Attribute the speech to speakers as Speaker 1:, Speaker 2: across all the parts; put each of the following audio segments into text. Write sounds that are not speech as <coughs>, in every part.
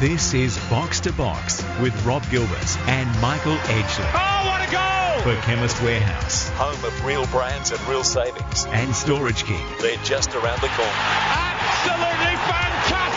Speaker 1: This is Box to Box with Rob Gilbert and Michael Edgley.
Speaker 2: Oh, what a goal!
Speaker 1: For Chemist Warehouse.
Speaker 3: Home of real brands and real savings.
Speaker 1: And Storage King.
Speaker 3: They're just around the corner.
Speaker 2: Absolutely fantastic!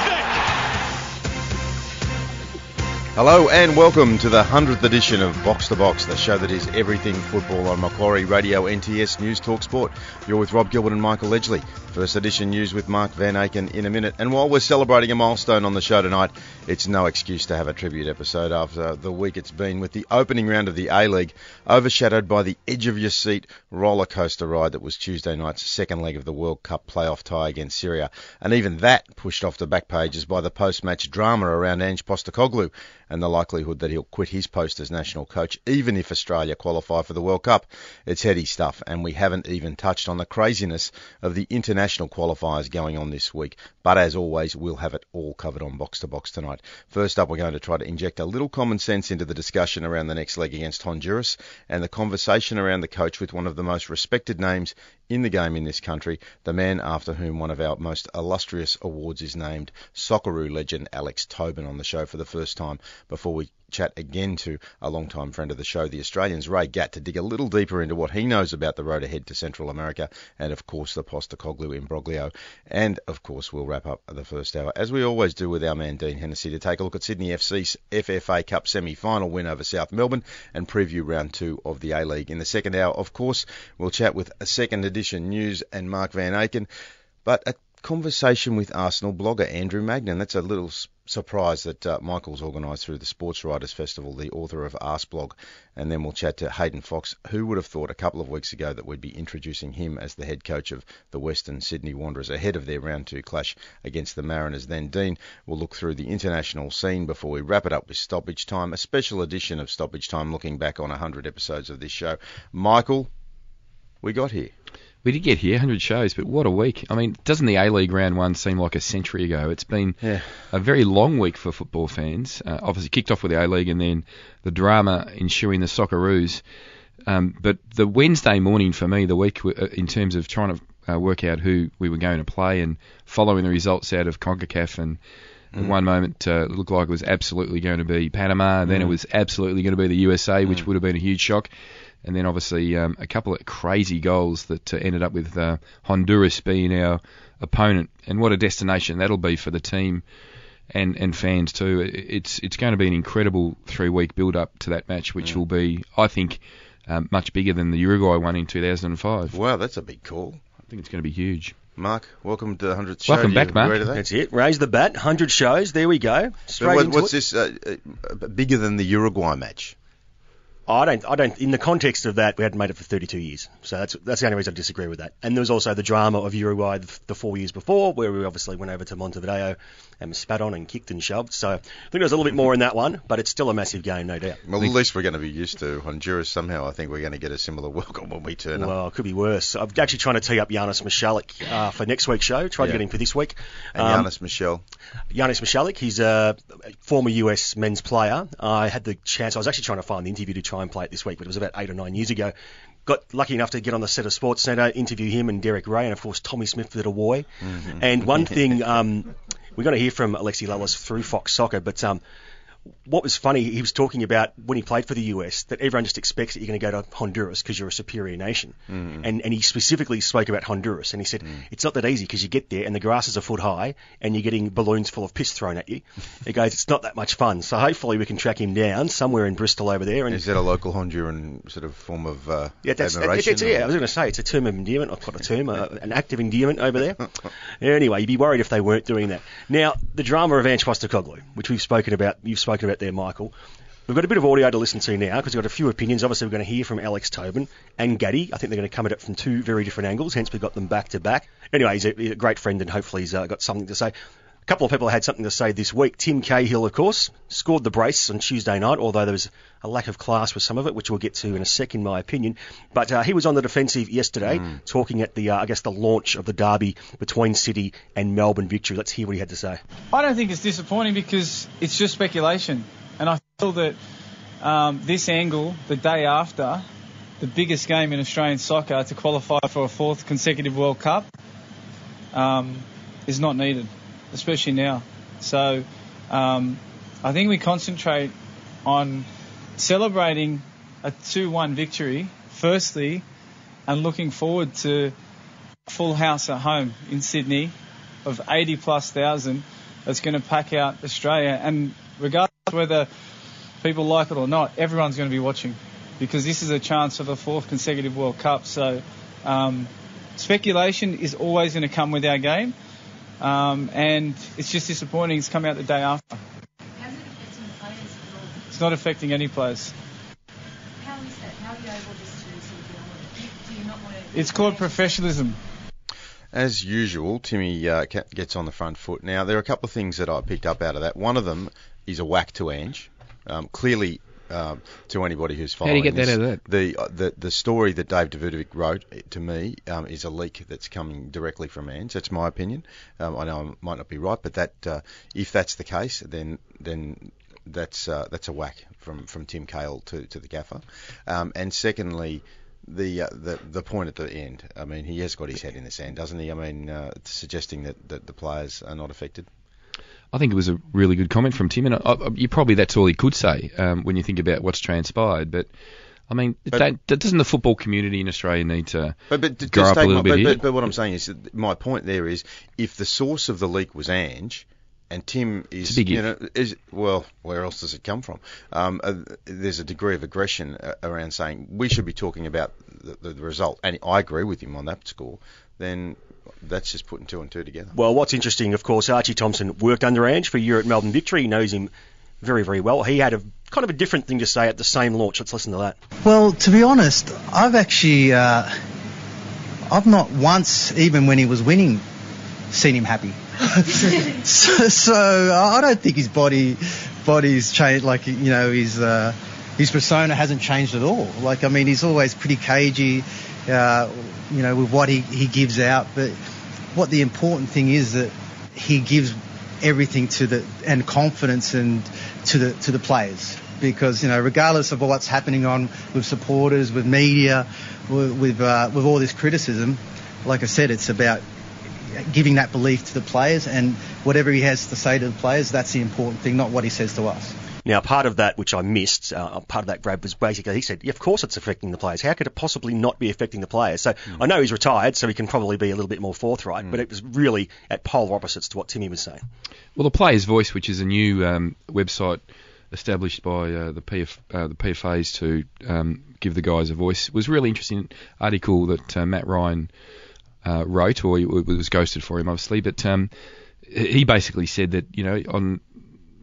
Speaker 4: Hello and welcome to the 100th edition of Box to Box, the show that is everything football on Macquarie Radio NTS News Talk Sport. You're with Rob Gilbert and Michael Edgley. First edition news with Mark Van Aken in a minute. And while we're celebrating a milestone on the show tonight, it's no excuse to have a tribute episode after the week it's been with the opening round of the A League, overshadowed by the edge of your seat roller coaster ride that was Tuesday night's second leg of the World Cup playoff tie against Syria. And even that pushed off the back pages by the post match drama around Ange Postecoglou and the likelihood that he'll quit his post as national coach, even if Australia qualify for the World Cup. It's heady stuff, and we haven't even touched on the craziness of the international qualifiers going on this week. But as always, we'll have it all covered on Box to Box tonight. First up, we're going to try to inject a little common sense into the discussion around the next leg against Honduras and the conversation around the coach with one of the most respected names in the game in this country, the man after whom one of our most illustrious awards is named, Socceroo legend Alex Tobin on the show for the first time before we chat again to a long-time friend of the show, the Australians, Ray Gatt, to dig a little deeper into what he knows about the road ahead to Central America and, of course, the Postecoglou imbroglio. And, of course, we'll wrap up the first hour, as we always do with our man Dean Hennessy, to take a look at Sydney FC's FFA Cup semi-final win over South Melbourne and preview round two of the A-League. In the second hour, of course, we'll chat with a second edition news and Mark Van Aken. But a conversation with Arsenal blogger Andrew Mangan. That's a little surprise that uh, Michael's organised through the Sports Writers Festival, the author of Arseblog. And then we'll chat to Hayden Foxe. Who would have thought a couple of weeks ago that we'd be introducing him as the head coach of the Western Sydney Wanderers ahead of their round two clash against the Mariners? Then Dean will look through the international scene before we wrap it up with Stoppage Time, a special edition of Stoppage Time looking back on 100 episodes of this show. Michael, we got here.
Speaker 5: We did get here, 100 shows, but what a week. I mean, doesn't the A-League round one seem like a century ago? It's been
Speaker 4: yeah.
Speaker 5: a very long week for football fans. Uh, obviously kicked off with the A-League and then the drama ensuing the Socceroos. Um, but the Wednesday morning for me, the week uh, in terms of trying to uh, work out who we were going to play and following the results out of CONCACAF and at one moment, uh, it looked like it was absolutely going to be Panama. Then
Speaker 4: Mm.
Speaker 5: it was absolutely going to be the USA, which
Speaker 4: Mm.
Speaker 5: would have been a huge shock. And then obviously um, a couple of crazy goals that uh, ended up with uh, Honduras being our opponent. And what a destination that'll be for the team and, and fans too. It's it's going to be an incredible three week build up to that match, which
Speaker 4: Mm.
Speaker 5: will be, I think, um, much bigger than the Uruguay one in 2005.
Speaker 4: Wow, that's a big call.
Speaker 5: I think it's going to be huge.
Speaker 4: Mark, welcome to the 100th show.
Speaker 5: Welcome back, Mark.
Speaker 4: that?
Speaker 6: That's it. Raise the bat. 100 shows. There we go.
Speaker 4: So
Speaker 6: Straight
Speaker 4: what,
Speaker 6: into
Speaker 4: what's
Speaker 6: it.
Speaker 4: this uh, uh, bigger than the Uruguay match?
Speaker 6: I don't. I don't. In the context of that, we hadn't made it for 32 years, so that's that's the only reason I disagree with that. And there was also the drama of Uruguay the, the four years before, where we obviously went over to Montevideo and spat on and kicked and shoved. So I think there's a little bit more in that one, but it's still a massive game, no doubt.
Speaker 4: Well, at least we're going to be used to Honduras somehow. I think we're going to get a similar welcome when we turn up.
Speaker 6: Well, it could be worse. I'm actually trying to tee up Janis Michalik uh, for next week's show. Tried
Speaker 4: Yeah.
Speaker 6: to get him for this week.
Speaker 4: And
Speaker 6: Um,
Speaker 4: Giannis Michel.
Speaker 6: Yanis Mishalik, he's a former US men's player. I had the chance, I was actually trying to find the interview to try and play it this week, but it was about eight or nine years ago. Got lucky enough to get on the set of Sports Centre, interview him and Derek Ray, and of course Tommy Smith did a Woy. And one <laughs> thing, um, we're going to hear from Alexi Lalas through Fox Soccer, but um, what was funny, he was talking about when he played for the US that everyone just expects that you're going to go to Honduras because you're a superior nation. And, and he specifically spoke about Honduras and he said it's not that easy because you get there and the grass is a foot high and you're getting balloons full of piss thrown at you. <laughs> He goes, it's not that much fun. So hopefully we can track him down somewhere in Bristol over there. And
Speaker 4: Is that a local Honduran sort of form of uh,
Speaker 6: yeah, that's, that,
Speaker 4: admiration?
Speaker 6: it's, yeah, I was going to say it's a term of endearment. I've got a term, uh, an active endearment over there. <laughs> anyway, you'd be worried if they weren't doing that. Now, the drama of Ange Postecoglou, which we've spoken about, you've spoken about there, Michael. We've got a bit of audio to listen to now because we've got a few opinions. Obviously, we're going to hear from Alex Tobin and Gaddy. I think they're going to come at it from two very different angles, hence we've got them back to back. Anyway, he's a, he's a great friend and hopefully he's uh, got something to say. A couple of people had something to say this week. Tim Cahill, of course, scored the brace on Tuesday night, although there was a lack of class with some of it, which we'll get to in a second, in my opinion. But uh, he was on the defensive yesterday, talking at the, uh, I guess, the launch of the derby between City and Melbourne victory. Let's hear what he had to say.
Speaker 7: I don't think it's disappointing because it's just speculation. And I feel that um, this angle, the day after, the biggest game in Australian soccer to qualify for a fourth consecutive World Cup, um, is not needed, especially now. So um, I think we concentrate on celebrating a 2-1 victory, firstly, and looking forward to full house at home in Sydney of 80 plus thousand that's going to pack out Australia. And regardless whether people like it or not, everyone's going to be watching because this is a chance for the fourth consecutive World Cup. So um, speculation is always going to come with our game. Um, and it's just disappointing it's come out the day after.
Speaker 8: How's it affecting players at all?
Speaker 7: It's not affecting any players.
Speaker 8: How is that? How are you able just to sort of get on with it? Do you not want to?
Speaker 7: It's called professionalism.
Speaker 4: As usual, Timmy uh, gets on the front foot. Now, there are a couple of things that I picked up out of that. One of them is a whack to Ange. Um, clearly, um, to anybody who's
Speaker 5: How do you
Speaker 4: following
Speaker 5: get that out of that?
Speaker 4: The, uh, the the story that Dave Davutovic wrote eh, to me um, is a leak that's coming directly from Ange. That's my opinion. Um, I know I might not be right, but that uh, if that's the case, then then that's uh, that's a whack from, from Tim Cahill to, to the gaffer. Um, and secondly, the uh, the the point at the end. I mean, he has got his head in the sand, doesn't he? I mean, uh, suggesting that, that the players are not affected.
Speaker 5: I think it was a really good comment from Tim, and I, I, you probably that's all he could say um, when you think about what's transpired. But I mean,
Speaker 4: But-
Speaker 5: don't, doesn't the football community in Australia need to
Speaker 4: But but to,
Speaker 5: grow up a little
Speaker 4: my,
Speaker 5: bit
Speaker 4: but,
Speaker 5: here?
Speaker 4: but, but what I'm saying is that my point there is if the source of the leak was Ange. And Tim is, you know, is well. Where else does it come from? Um, uh, there's a degree of aggression uh, around saying we should be talking about the, the, the result, and I agree with him on that score. Then that's just putting two and two together.
Speaker 6: Well, what's interesting, of course, Archie Thompson worked under Ange for a year at Melbourne Victory. He knows him very, very well. He had a kind of a different thing to say at the same launch. Let's listen to that.
Speaker 9: Well, to be honest, I've actually, uh, I've not once, even when he was winning, seen him happy. <laughs> so, so I don't think his body, body's changed. Like you know, his uh, his persona hasn't changed at all. Like I mean, he's always pretty cagey, uh, you know, with what he, he gives out. But what the important thing is that he gives everything to the and confidence and to the to the players. Because you know regardless of what's happening on with supporters with media with with, uh, with all this criticism like I said it's about giving that belief to the players. And whatever he has to say to the players that's the important thing not what he says to us
Speaker 6: Now, part of that, which I missed, uh, part of that grab was basically he said, yeah, of course it's affecting the players. How could it possibly not be affecting the players? So I know he's retired, so he can probably be a little bit more forthright, but it was really at polar opposites to what Timmy was saying.
Speaker 5: Well, the Players' Voice, which is a new um, website established by uh, the PF, uh, the PFAs to um, give the guys a voice, was a really interesting article that uh, Matt Ryan uh, wrote, or it was ghosted for him, obviously. But um, he basically said that you know on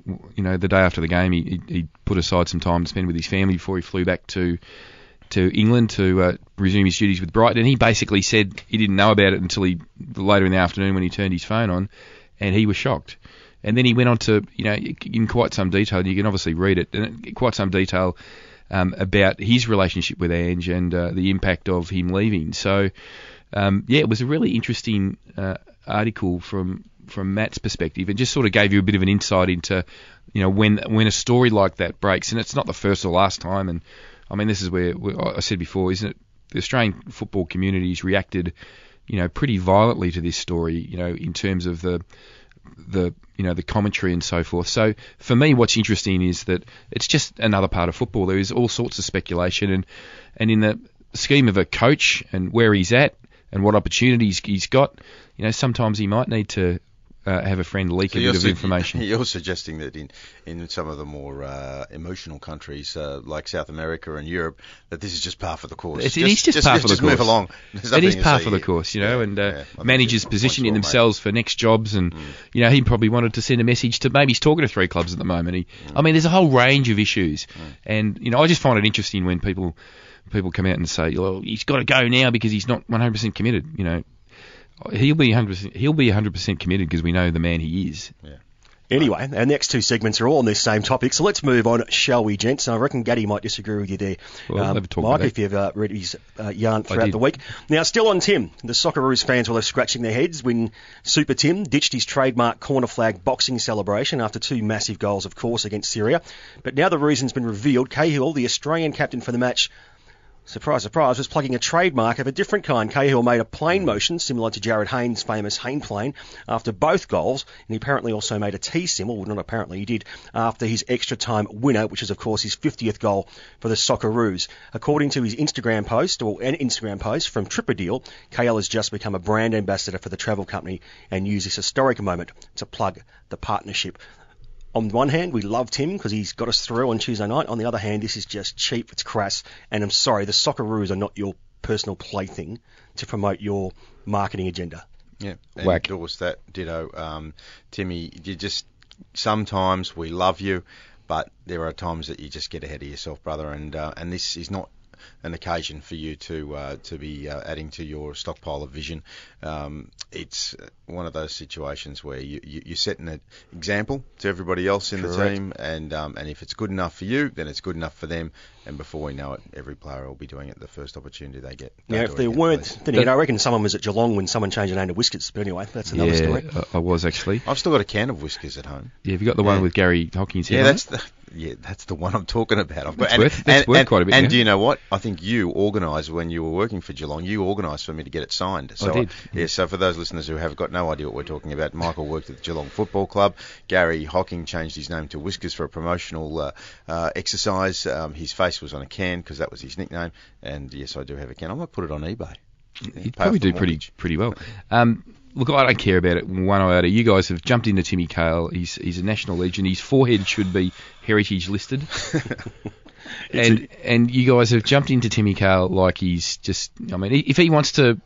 Speaker 5: you know the day after the game, he, he put aside some time to spend with his family before he flew back to to England to uh, resume his duties with Brighton. And he basically said he didn't know about it until he later in the afternoon when he turned his phone on, and he was shocked. And then he went on to, you know, in quite some detail. You can obviously read it in quite some detail um, about his relationship with Ange and uh, the impact of him leaving. So, um, yeah, it was a really interesting uh, article from from Matt's perspective. It just sort of gave you a bit of an insight into, you know, when when a story like that breaks, and it's not the first or last time. And I mean, this is where, where I said before, isn't it? The Australian football community's reacted, you know, pretty violently to this story. You know, in terms of the the you know the commentary and so forth. So for me, what's interesting is that it's just another part of football. There is all sorts of speculation, and and in the scheme of a coach and where he's at and what opportunities he's got, you know, sometimes he might need to uh, have a friend leak
Speaker 4: So
Speaker 5: a bit of
Speaker 4: su-
Speaker 5: information. <laughs>
Speaker 4: You're suggesting that in, in some of the more uh, emotional countries uh, like South America and Europe, that this is just par for the course.
Speaker 5: It's, it is just, par for the
Speaker 4: just
Speaker 5: course.
Speaker 4: move along.
Speaker 5: It
Speaker 4: nothing
Speaker 5: par for the course, you know,
Speaker 4: Yeah,
Speaker 5: and uh,
Speaker 4: yeah.
Speaker 5: Managers positioning
Speaker 4: point's well made.
Speaker 5: themselves for next jobs, and you know he probably wanted to send a message to maybe he's talking to three clubs at the moment. He, I mean, there's a whole range of issues, and you know I just find it interesting when people people come out and say, well, he's got to go now because he's not 100% committed. You know, he'll be 100% he'll be 100% committed because we know the man he is. Yeah.
Speaker 6: Anyway, our next two segments are all on this same topic, so let's move on, shall we, gents? And I reckon Gaddy might disagree with you there,
Speaker 5: Well,
Speaker 6: um,
Speaker 5: talk
Speaker 6: Mike, if you've uh, read his uh, yarn throughout the week. Now, still on Tim. The Socceroos fans will have scratching their heads when Super Tim ditched his trademark corner flag boxing celebration after two massive goals, of course, against Syria. But now the reason's been revealed. Cahill, the Australian captain for the match, Surprise, surprise, was plugging a trademark of a different kind. Cahill made a plane mm. motion similar to Jarryd Hayne's famous Hayne plane after both goals, and he apparently also made a T symbol, well, not apparently, he did, after his extra time winner, which is, of course, his 50th goal for the Socceroos. According to his Instagram post, or an Instagram post from Tripadeal, Cahill has just become a brand ambassador for the travel company and used this historic moment to plug the partnership on one hand, we loved him because he's got us through on Tuesday night. On the other hand, this is just cheap, it's crass, and I'm sorry, the Socceroos are not your personal plaything to promote your marketing agenda.
Speaker 4: Yeah, and
Speaker 5: Whack.
Speaker 4: endorse that. Ditto. Um, Timmy, you just sometimes we love you, but there are times that you just get ahead of yourself, brother. And uh, and this is not an occasion for you to uh, to be uh, adding to your stockpile of vision. Um, it's one of those situations where you, you, you're setting an example to everybody else in the team, and um, and if it's good enough for you, then it's good enough for them. And before we know it, every player will be doing it the first opportunity they get.
Speaker 6: Now, if there weren't,
Speaker 4: please.
Speaker 6: then again, I reckon someone was at Geelong when someone changed the name to Whiskers. But anyway, that's another
Speaker 5: yeah,
Speaker 6: story.
Speaker 5: I, I was actually.
Speaker 4: I've still got a can of whiskers at home.
Speaker 5: Yeah, have you got the one
Speaker 4: Yeah.
Speaker 5: with Gary Hocking? Here.
Speaker 4: Yeah, that's the yeah, that's the one I'm talking about. I've got, and,
Speaker 5: worth-
Speaker 4: and, and-
Speaker 5: quite a bit
Speaker 4: And
Speaker 5: now.
Speaker 4: do you know what? I think you organised when you were working for Geelong. You organised for me to get it signed. So
Speaker 5: did.
Speaker 4: yeah. So for those listeners who have got no idea what we're talking about, Michael worked at the Geelong Football Club. Gary Hocking changed his name to Whiskers for a promotional uh, uh, exercise. Um, his face was on a can because that was his nickname. And yes, I do have a can. I might put it on eBay. Yeah,
Speaker 5: You'd probably do pretty pretty well. Um, look, I don't care about it one iota. You guys have jumped into Timmy Cahill. He's he's a national legend. His forehead should be heritage listed. <laughs> <laughs> and and you guys have jumped into Timmy Cahill like he's just. I mean, if he wants to,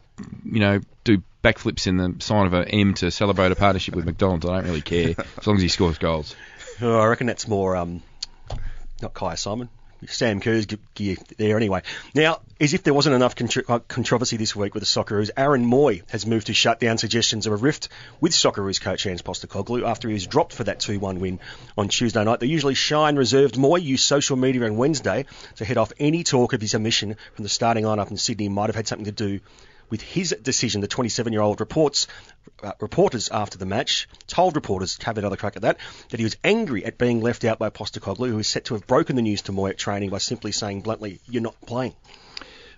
Speaker 5: you know, do backflips in the sign of a M to celebrate a partnership with McDonald's, I don't really care as long as he scores goals. <laughs>
Speaker 6: Oh, I reckon that's more um, not Kyah Simon. Sam Kerr's gear there anyway. Now, as if there wasn't enough contr- uh, controversy this week with the Socceroos, Aaron Mooy has moved to shut down suggestions of a rift with Socceroos coach Ange Postecoglou after he was dropped for that 2-1 win on Tuesday night. The usually shy and reserved Mooy used social media on Wednesday to head off any talk of his omission from the starting lineup in Sydney might have had something to do with his decision. The 27-year-old reports uh, reporters after the match told reporters, have another crack at that, that he was angry at being left out by Postecoglou, who is set to have broken the news to Mooy at training by simply saying bluntly, "You're not playing."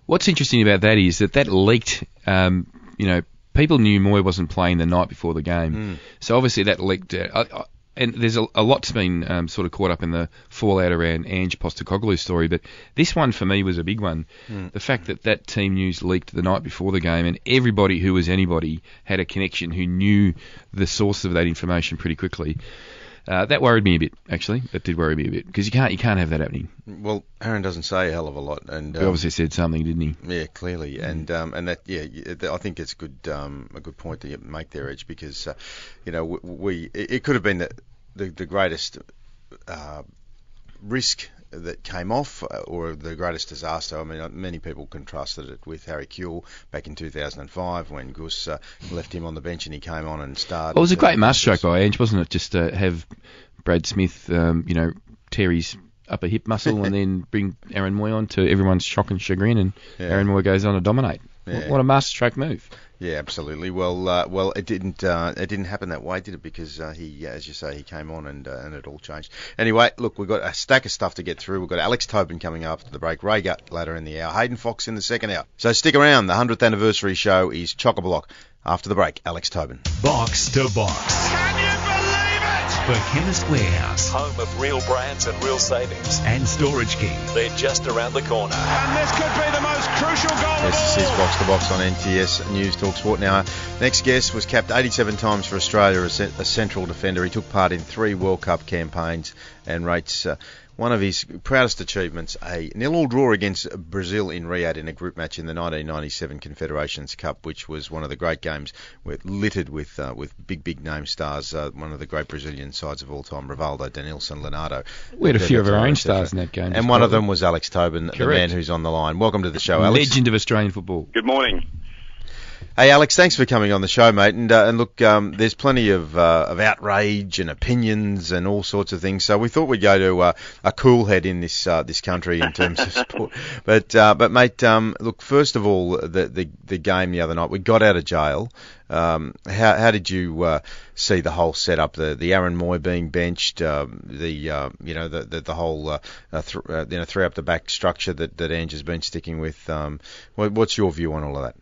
Speaker 5: What's interesting about that is that that leaked. Um, you know, people knew Mooy wasn't playing the night before the game, so obviously that leaked. I, I, and there's a, a lot's been um, sort of caught up in the fallout around Ange Postecoglou's story, but this one for me was a big one. The fact that that team news leaked the night before the game, and everybody who was anybody had a connection who knew the source of that information pretty quickly. Uh, that worried me a bit, actually. That did worry me a bit because you can't you can't have that happening.
Speaker 4: Well, Aaron doesn't say a hell of a lot, and
Speaker 5: He
Speaker 4: um,
Speaker 5: obviously said something, didn't he?
Speaker 4: Yeah, clearly, and um, and that yeah, I think it's good um, a good point that you make there, Edge, because uh, you know we, we it it could have been the the, the greatest uh, risk that came off, uh, or the greatest disaster. I mean, uh, many people contrasted it with Harry Kewell back in 2005 when Guus uh, left him on the bench and he came on and started.
Speaker 5: Well, it was a great masterstroke by Ange, wasn't it? Just to have Brad Smith, um, you know, tear his upper hip muscle and <laughs> then bring Aaron Mooy on to everyone's shock and chagrin, and
Speaker 4: Yeah.
Speaker 5: Aaron Mooy goes on to dominate.
Speaker 4: Yeah.
Speaker 5: What, what a masterstroke move!
Speaker 4: Yeah, absolutely. Well, uh, well, it didn't. Uh, it didn't happen that way, did it? Because uh, he, as you say, he came on and uh, and it all changed. Anyway, look, we've got a stack of stuff to get through. We've got Alex Tobin coming after the break. Ray Gatt later in the hour. Hayden Foxe in the second hour. So stick around. The hundredth anniversary show is chock a block. After the break, Alex Tobin.
Speaker 1: Box to box.
Speaker 2: Can you believe it?
Speaker 1: For Chemist Warehouse
Speaker 3: Home of real brands and real savings.
Speaker 1: and Storage King.
Speaker 3: They're just around the corner.
Speaker 2: And this could be the most crucial goal
Speaker 4: Yes,
Speaker 2: of
Speaker 4: this is. Box to Box on NTS News Talk Sport. Now, our next guest was capped 87 times for Australia as a central defender. He took part in three World Cup campaigns and rates uh, one of his proudest achievements a nil-all draw against Brazil in Riyadh in a group match in the 1997 Confederations Cup, which was one of the great games with, littered with uh, with big, big name stars. Uh, one of the great Brazilian sides of all time, Rivaldo, Denilson, Leonardo.
Speaker 5: We had a few of our own stars in that game.
Speaker 4: And one of them was Alex Tobin, the man who's on the line. Welcome to the show, Alex.
Speaker 5: legend of Australian football.
Speaker 10: Good morning.
Speaker 4: Hey, Alex, thanks for coming on the show, mate. And, uh, and look, um, there's plenty of, uh, of outrage and opinions and all sorts of things. So we thought we'd go to uh, a cool head in this uh, this country in terms of <laughs> sport. But uh, but mate, um, look, first of all, the, the the game the other night, we got out of jail. Um, how how did you uh, see the whole setup? The the Aaron Mooy being benched, um, the uh, you know the the, the whole th- you know three up the back structure that that Ange has been sticking with. Um, what, what's your view on all of that?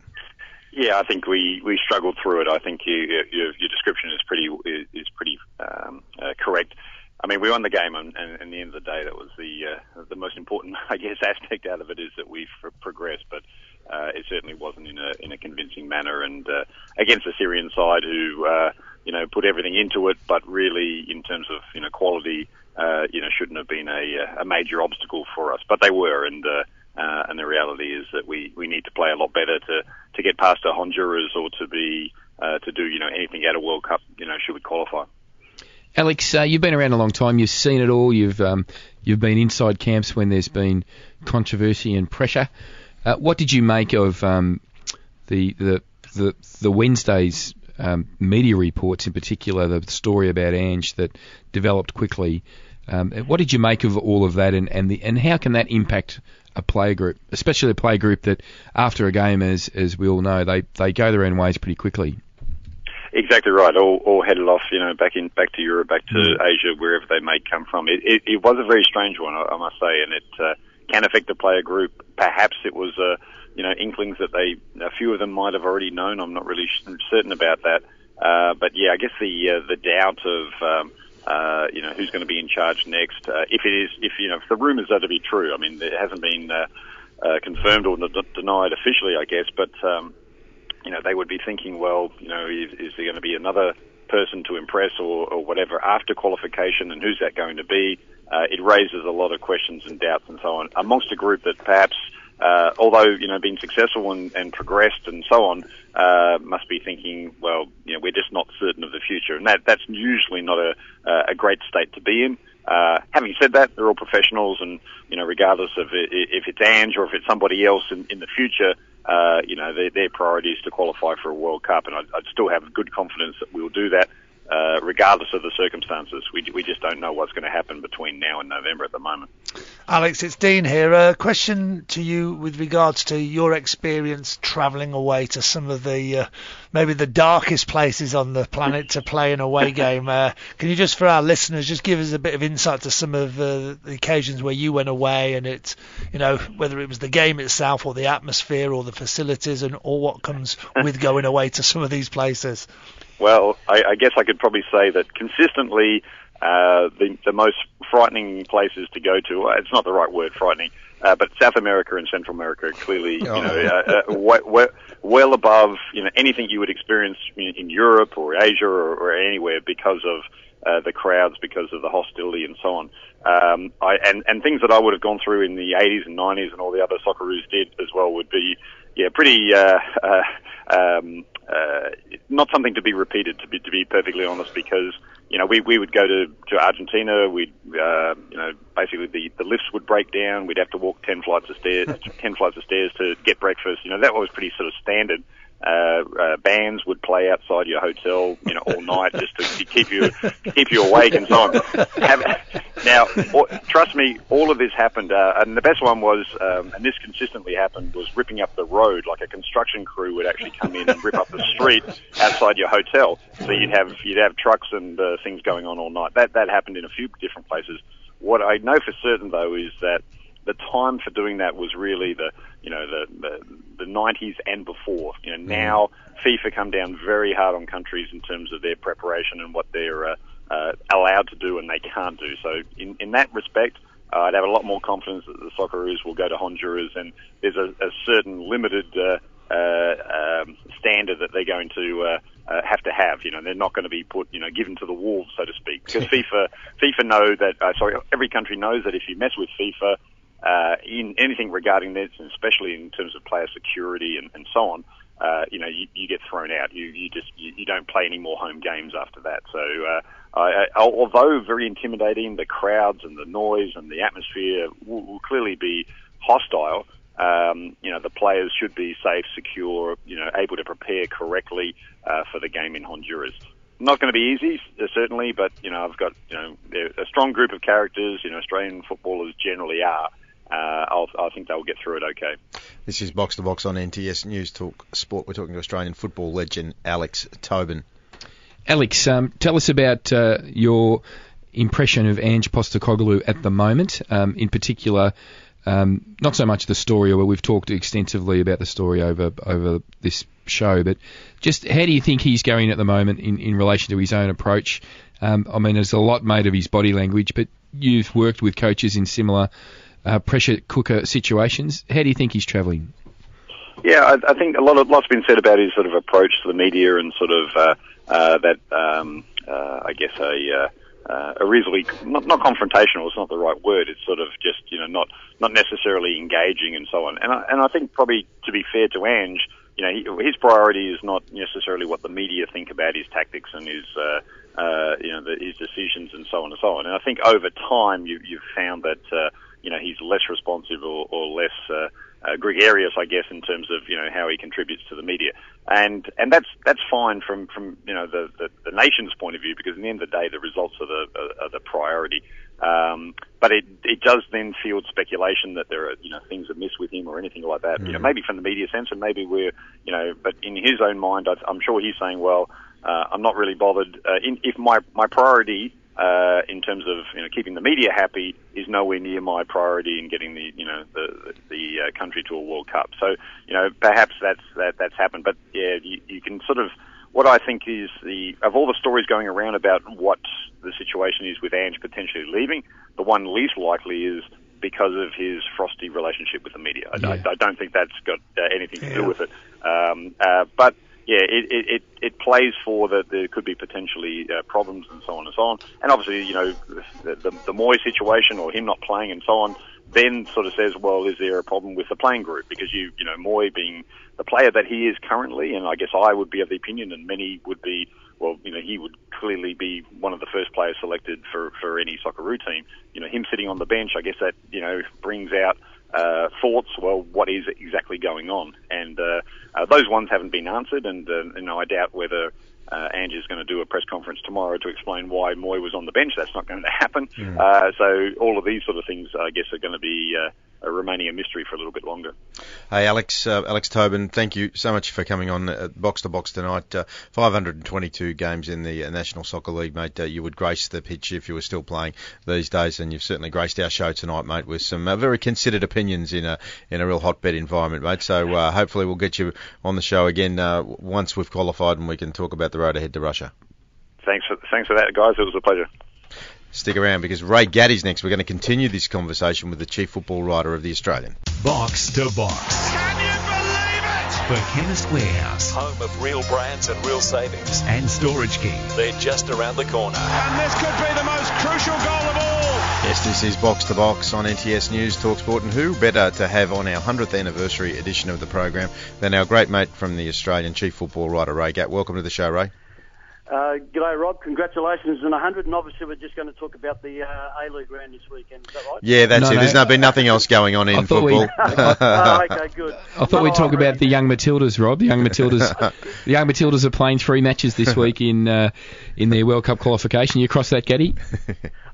Speaker 10: Yeah, I think we, we struggled through it. I think you, your, your description is pretty is pretty um, uh, correct. I mean, we won the game, and, and at the end of the day, that was the uh, the most important, <laughs> I guess, aspect out of it is that we've progressed. But uh, it certainly wasn't in a in a convincing manner, and uh, against the Syrian side, who uh, you know put everything into it, but really in terms of you know quality, uh, you know shouldn't have been a a major obstacle for us, but they were, and. Uh, uh, and the reality is that we, we need to play a lot better to, to get past a Honduras or to be uh, to do you know anything at a World Cup. You know, should we qualify?
Speaker 5: Alex, uh, you've been around a long time. You've seen it all. You've um, you've been inside camps when there's been controversy and pressure. Uh, what did you make of um, the the the, the Wednesday's um, media reports, in particular, the story about Ange that developed quickly? Um, what did you make of all of that, and and, the, and how can that impact a player group, especially a player group that after a game, as as we all know, they they go their own ways pretty quickly.
Speaker 10: Exactly right. All, all headed off, you know, back in back to Europe, back to mm. Asia, wherever they may come from. It, it, it was a very strange one, I, I must say, and it uh, can affect the player group. Perhaps it was, uh, you know, inklings that they a few of them might have already known. I'm not really certain about that. Uh, but yeah, I guess the uh, the doubt of um, uh, you know, who's going to be in charge next. Uh, if it is, if you know, if the rumours are to be true, I mean, it hasn't been uh, uh, confirmed or d- denied officially, I guess, but um, you know, they would be thinking, well, you know, is, is there going to be another person to impress or, or whatever after qualification, and who's that going to be? Uh, it raises a lot of questions and doubts and so on amongst a group that perhaps uh, although you know been successful and, and progressed and so on, uh, must be thinking, well, you know, we're just not certain of the future, and that that's usually not a a great state to be in. Uh, having said that, they're all professionals, and you know, regardless of it, if it's Ange or if it's somebody else in, in the future, uh, you know, their, their priority is to qualify for a World Cup, and I'd, I'd still have good confidence that we'll do that. Uh, regardless of the circumstances. We, we just don't know what's going to happen between now and November at the moment.
Speaker 11: Alex, it's Dean here. A question to you with regards to your experience travelling away to some of the uh, maybe the darkest places on the planet to play an away <laughs> game. Uh, can you just, for our listeners, just give us a bit of insight to some of uh, the occasions where you went away and it, you know, whether it was the game itself or the atmosphere or the facilities and or what comes with <laughs> going away to some of these places?
Speaker 10: Well, I, I guess I could probably say that consistently, uh, the, the most frightening places to go to, it's not the right word, frightening, uh, but South America and Central America are clearly, you know, uh, uh, well, well above, you know, anything you would experience in, in Europe or Asia or, or anywhere because of uh, the crowds, because of the hostility and so on. Um, I, and, and things that I would have gone through in the 80s and 90s and all the other Socceroos did as well would be, yeah, pretty, uh, uh, um, uh, not something to be repeated, to be to be perfectly honest, because you know we, we would go to, to Argentina, we'd uh, you know basically the, the lifts would break down, we'd have to walk ten flights of stairs, <laughs> ten flights of stairs to get breakfast. You know that was pretty sort of standard uh, uh, bands would play outside your hotel, you know, all night just to keep you keep you awake and so on. Have, now, trust me, all of this happened, uh, and the best one was, um, and this consistently happened, was ripping up the road. Like a construction crew would actually come in and rip up the street outside your hotel, so you'd have you'd have trucks and uh, things going on all night. That that happened in a few different places. What I know for certain though is that the time for doing that was really the you know the the, the 90s and before. You know mm. now FIFA come down very hard on countries in terms of their preparation and what they're uh, uh, allowed to do and they can't do. So in in that respect. Uh, I'd have a lot more confidence that the Socceroos will go to Honduras, and there's a, a certain limited uh, uh, um, standard that they're going to uh, uh, have to have. You know, they're not going to be put, you know, given to the wolves, so to speak. <laughs> Because FIFA, FIFA know that. Uh, sorry, every country knows that if you mess with FIFA, uh, in anything regarding this, and especially in terms of player security and, and so on, uh, you know, you, you get thrown out. You, you just you, you don't play any more home games after that. So, uh, I, I, although very intimidating, the crowds and the noise and the atmosphere will, will clearly be hostile. um, you know, the players should be safe, secure, you know, able to prepare correctly uh, for the game in Honduras. Not going to be easy, uh, certainly, but you know, I've got you know a strong group of characters. You know, Australian footballers generally are. Uh, I'll, I think they'll get through it okay.
Speaker 4: This is Box to Box on NTS News Talk Sport. We're talking to Australian football legend Alex Tobin.
Speaker 5: Alex, um, tell us about uh, your impression of Ange Postecoglou at the moment, um, in particular. Um, not so much the story, where we've talked extensively about the story over over this show, but just how do you think he's going at the moment in, in relation to his own approach? Um, I mean, there's a lot made of his body language, but you've worked with coaches in similar uh, pressure cooker situations. How do you think he's travelling?
Speaker 10: Yeah, I, I think a lot of lots been said about his sort of approach to the media and sort of uh, uh, that um, uh, I guess a uh, a reasonably not, not confrontational. It's not the right word. It's sort of just you know not not necessarily engaging and so on. And I, and I think probably to be fair to Ange, you know his priority is not necessarily what the media think about his tactics and his uh, uh, you know his decisions and so on and so on. And I think over time you, you've found that uh, you know he's less responsive or, or less. Uh, uh, gregarious, I guess, in terms of you know how he contributes to the media, and and that's that's fine from from you know the, the, the nation's point of view because in the end of the day the results are the are, are the priority. Um, but it it does then field speculation that there are you know things amiss with him or anything like that. Mm. You know maybe from the media sense and maybe we're you know but in his own mind I, I'm sure he's saying well uh, I'm not really bothered uh, in, if my my priority uh, in terms of you know keeping the media happy is nowhere near my priority in getting the you know the the uh, country to a World Cup. So you know perhaps that's that that's happened, but yeah, you, you can sort of what I think is the of all the stories going around about what the situation is with Ange potentially leaving, the one least likely is because of his frosty relationship with the media. I, I, I don't think that's got uh, anything to yeah. do with it. Um, uh, but yeah, it, it, it, plays for that there could be potentially uh, problems and so on and so on. And obviously, you know, the, the, the Mooy situation or him not playing and so on, then sort of says, well, is there a problem with the playing group? Because you, you know, Mooy being the player that he is currently, and I guess I would be of the opinion, and many would be, well, you know, he would clearly be one of the first players selected for, for any Socceroo team. You know, him sitting on the bench, I guess that, you know, brings out uh, thoughts, well, what is exactly going on? And uh, uh, those ones haven't been answered, and uh, you know, I doubt whether uh, Ange is going to do a press conference tomorrow to explain why Mooy was on the bench. That's not going to <laughs> happen. Mm. Uh, so all of these sort of things, I guess, are going to be uh, remaining a mystery for a little bit longer.
Speaker 4: Hey, Alex, uh, Alex Tobin, thank you so much for coming on uh, Box to Box tonight. Uh, 522 games in the uh, National Soccer League, mate. Uh, you would grace the pitch if you were still playing these days, and you've certainly graced our show tonight, mate, with some very considered opinions in a in a real hotbed environment, mate. So hopefully we'll get you on the show again once we've qualified and we can talk about the road ahead to Russia.
Speaker 10: Thanks for, thanks for that, guys. It was a pleasure.
Speaker 4: Stick around because Ray Gaddy's next. We're going to continue this conversation with the chief football writer of the Australian.
Speaker 1: Box to box.
Speaker 2: Can you believe it?
Speaker 1: For Chemist Warehouse.
Speaker 3: Home of real brands and real savings.
Speaker 1: And Storage King.
Speaker 3: They're just around the corner.
Speaker 2: And this could be the most crucial goal of all.
Speaker 4: Yes, this is Box to Box on NTS News Talksport, and who better to have on our 100th anniversary edition of the program than our great mate from the Australian chief football writer, Ray Gatt. Welcome to the show, Ray.
Speaker 12: Uh, g'day, Rob. Congratulations on 100. And obviously, we're just going to talk about the uh, A League round this weekend. Is that right?
Speaker 4: Yeah, that's no, it. No. There's no, been nothing else going on in football. We, <laughs>
Speaker 12: oh, okay, good.
Speaker 5: I thought we'd talk about the young Matildas, Rob. The young <laughs> Matildas, the young Matildas are playing three matches this <laughs> week in uh, in their World Cup qualification. You across that, Gaddy?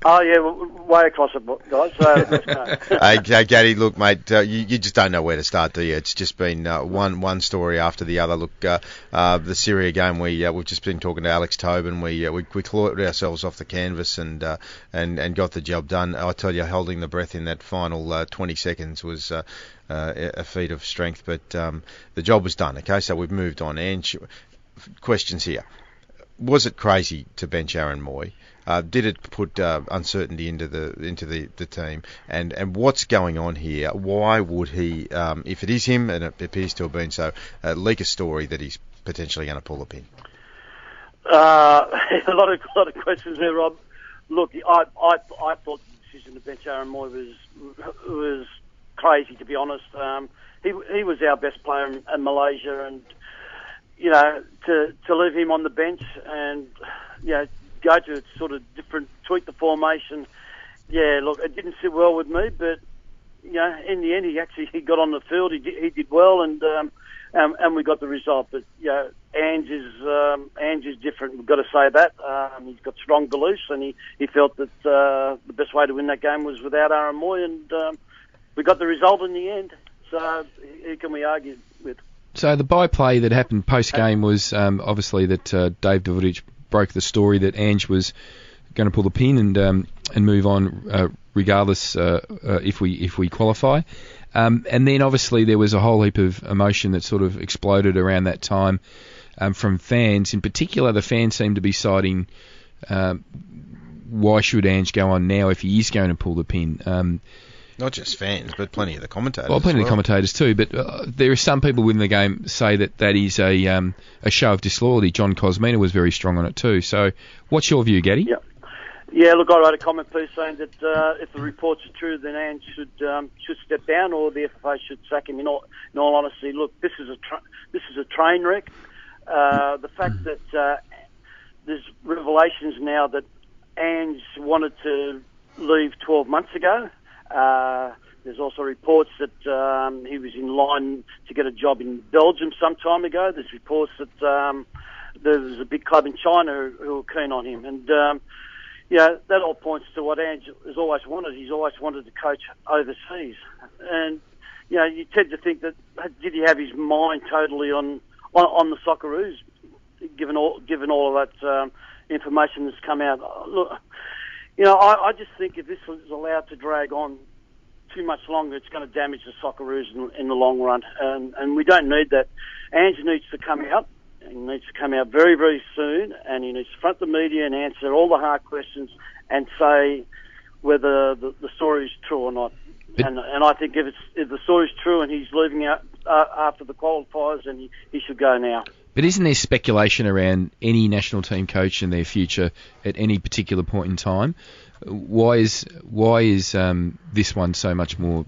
Speaker 12: Oh yeah, way across it, guys. So, <laughs>
Speaker 4: hey, hey, Gaddy, look, mate, uh, you, you just don't know where to start, do you? It's just been uh, one one story after the other. Look, uh, uh, the Syria game, we uh, we've just been talking to Alex Tobin. We uh, we, we clawed ourselves off the canvas and uh, and and got the job done. I tell you, holding the breath in that final uh, 20 seconds was. Uh, uh, a feat of strength, but um, the job was done. Okay, so we've moved on. And questions here: Was it crazy to bench Aaron Mooy? Uh, did it put uh, uncertainty into the into the, the team? And and what's going on here? Why would he, um, if it is him, and it appears to have been so, uh, leak a story that he's potentially going to pull a pin?
Speaker 12: Uh, <laughs> a lot of a lot of questions there, Rob. Look, I I, I thought the decision to bench Aaron Mooy was was crazy, to be honest. Um, he he was our best player in, in Malaysia, and you know to to leave him on the bench and you know go to sort of different, tweak the formation. Yeah, look, it didn't sit well with me, but you know, in the end, he actually he got on the field. He did, he did well, and um, um, and we got the result. But you know, Ange is um, Ange is different. We've got to say that. Um, he's got strong beliefs, and he, he felt that uh, the best way to win that game was without Aaron Mooy, and um, we got the result in the end. So who can we argue with?
Speaker 5: So the byplay that happened post game was um, obviously that uh, Dave Davutovic broke the story that Ange was going to pull the pin and um, and move on uh, regardless uh, uh, if we if we qualify. Um, and then obviously there was a whole heap of emotion that sort of exploded around that time um, from fans. In particular, the fans seemed to be citing um, why should Ange go on now if he is going to pull the pin.
Speaker 4: Not just fans, but plenty of the commentators.
Speaker 5: well, plenty
Speaker 4: as
Speaker 5: of commentators too, but uh, there are some people within the game say that that is a um, a show of disloyalty. John Kosmina was very strong on it too. So, what's your view, Gaddy?
Speaker 12: Yeah. Yeah, look, I wrote a comment piece saying that uh, if the reports are true, then Ange should um, should step down, or the FFA should sack him. In all, in all honesty, look, this is a tra- this is a train wreck. Uh, the fact that uh, there's revelations now that Ange wanted to leave 12 months ago. Uh, there's also reports that um, he was in line to get a job in Belgium some time ago. There's reports that um, there was a big club in China who, were keen on him, and um, yeah, that all points to what Ange has always wanted. He's always wanted to coach overseas, and you know, you tend to think that did he have his mind totally on on, on the Socceroos, given all given all of that um, information that's come out. Look, you know, I, I just think if this is allowed to drag on too much longer, it's going to damage the Socceroos in, in the long run, and and we don't need that. Ange needs to come out. He needs to come out very, very soon, and he needs to front the media and answer all the hard questions and say whether the, the story is true or not. And, and I think if it's if the story is true and he's leaving out uh, after the qualifiers, then he, he should go now.
Speaker 5: But isn't there speculation around any national team coach and their future at any particular point in time? Why is why is um, this one so much more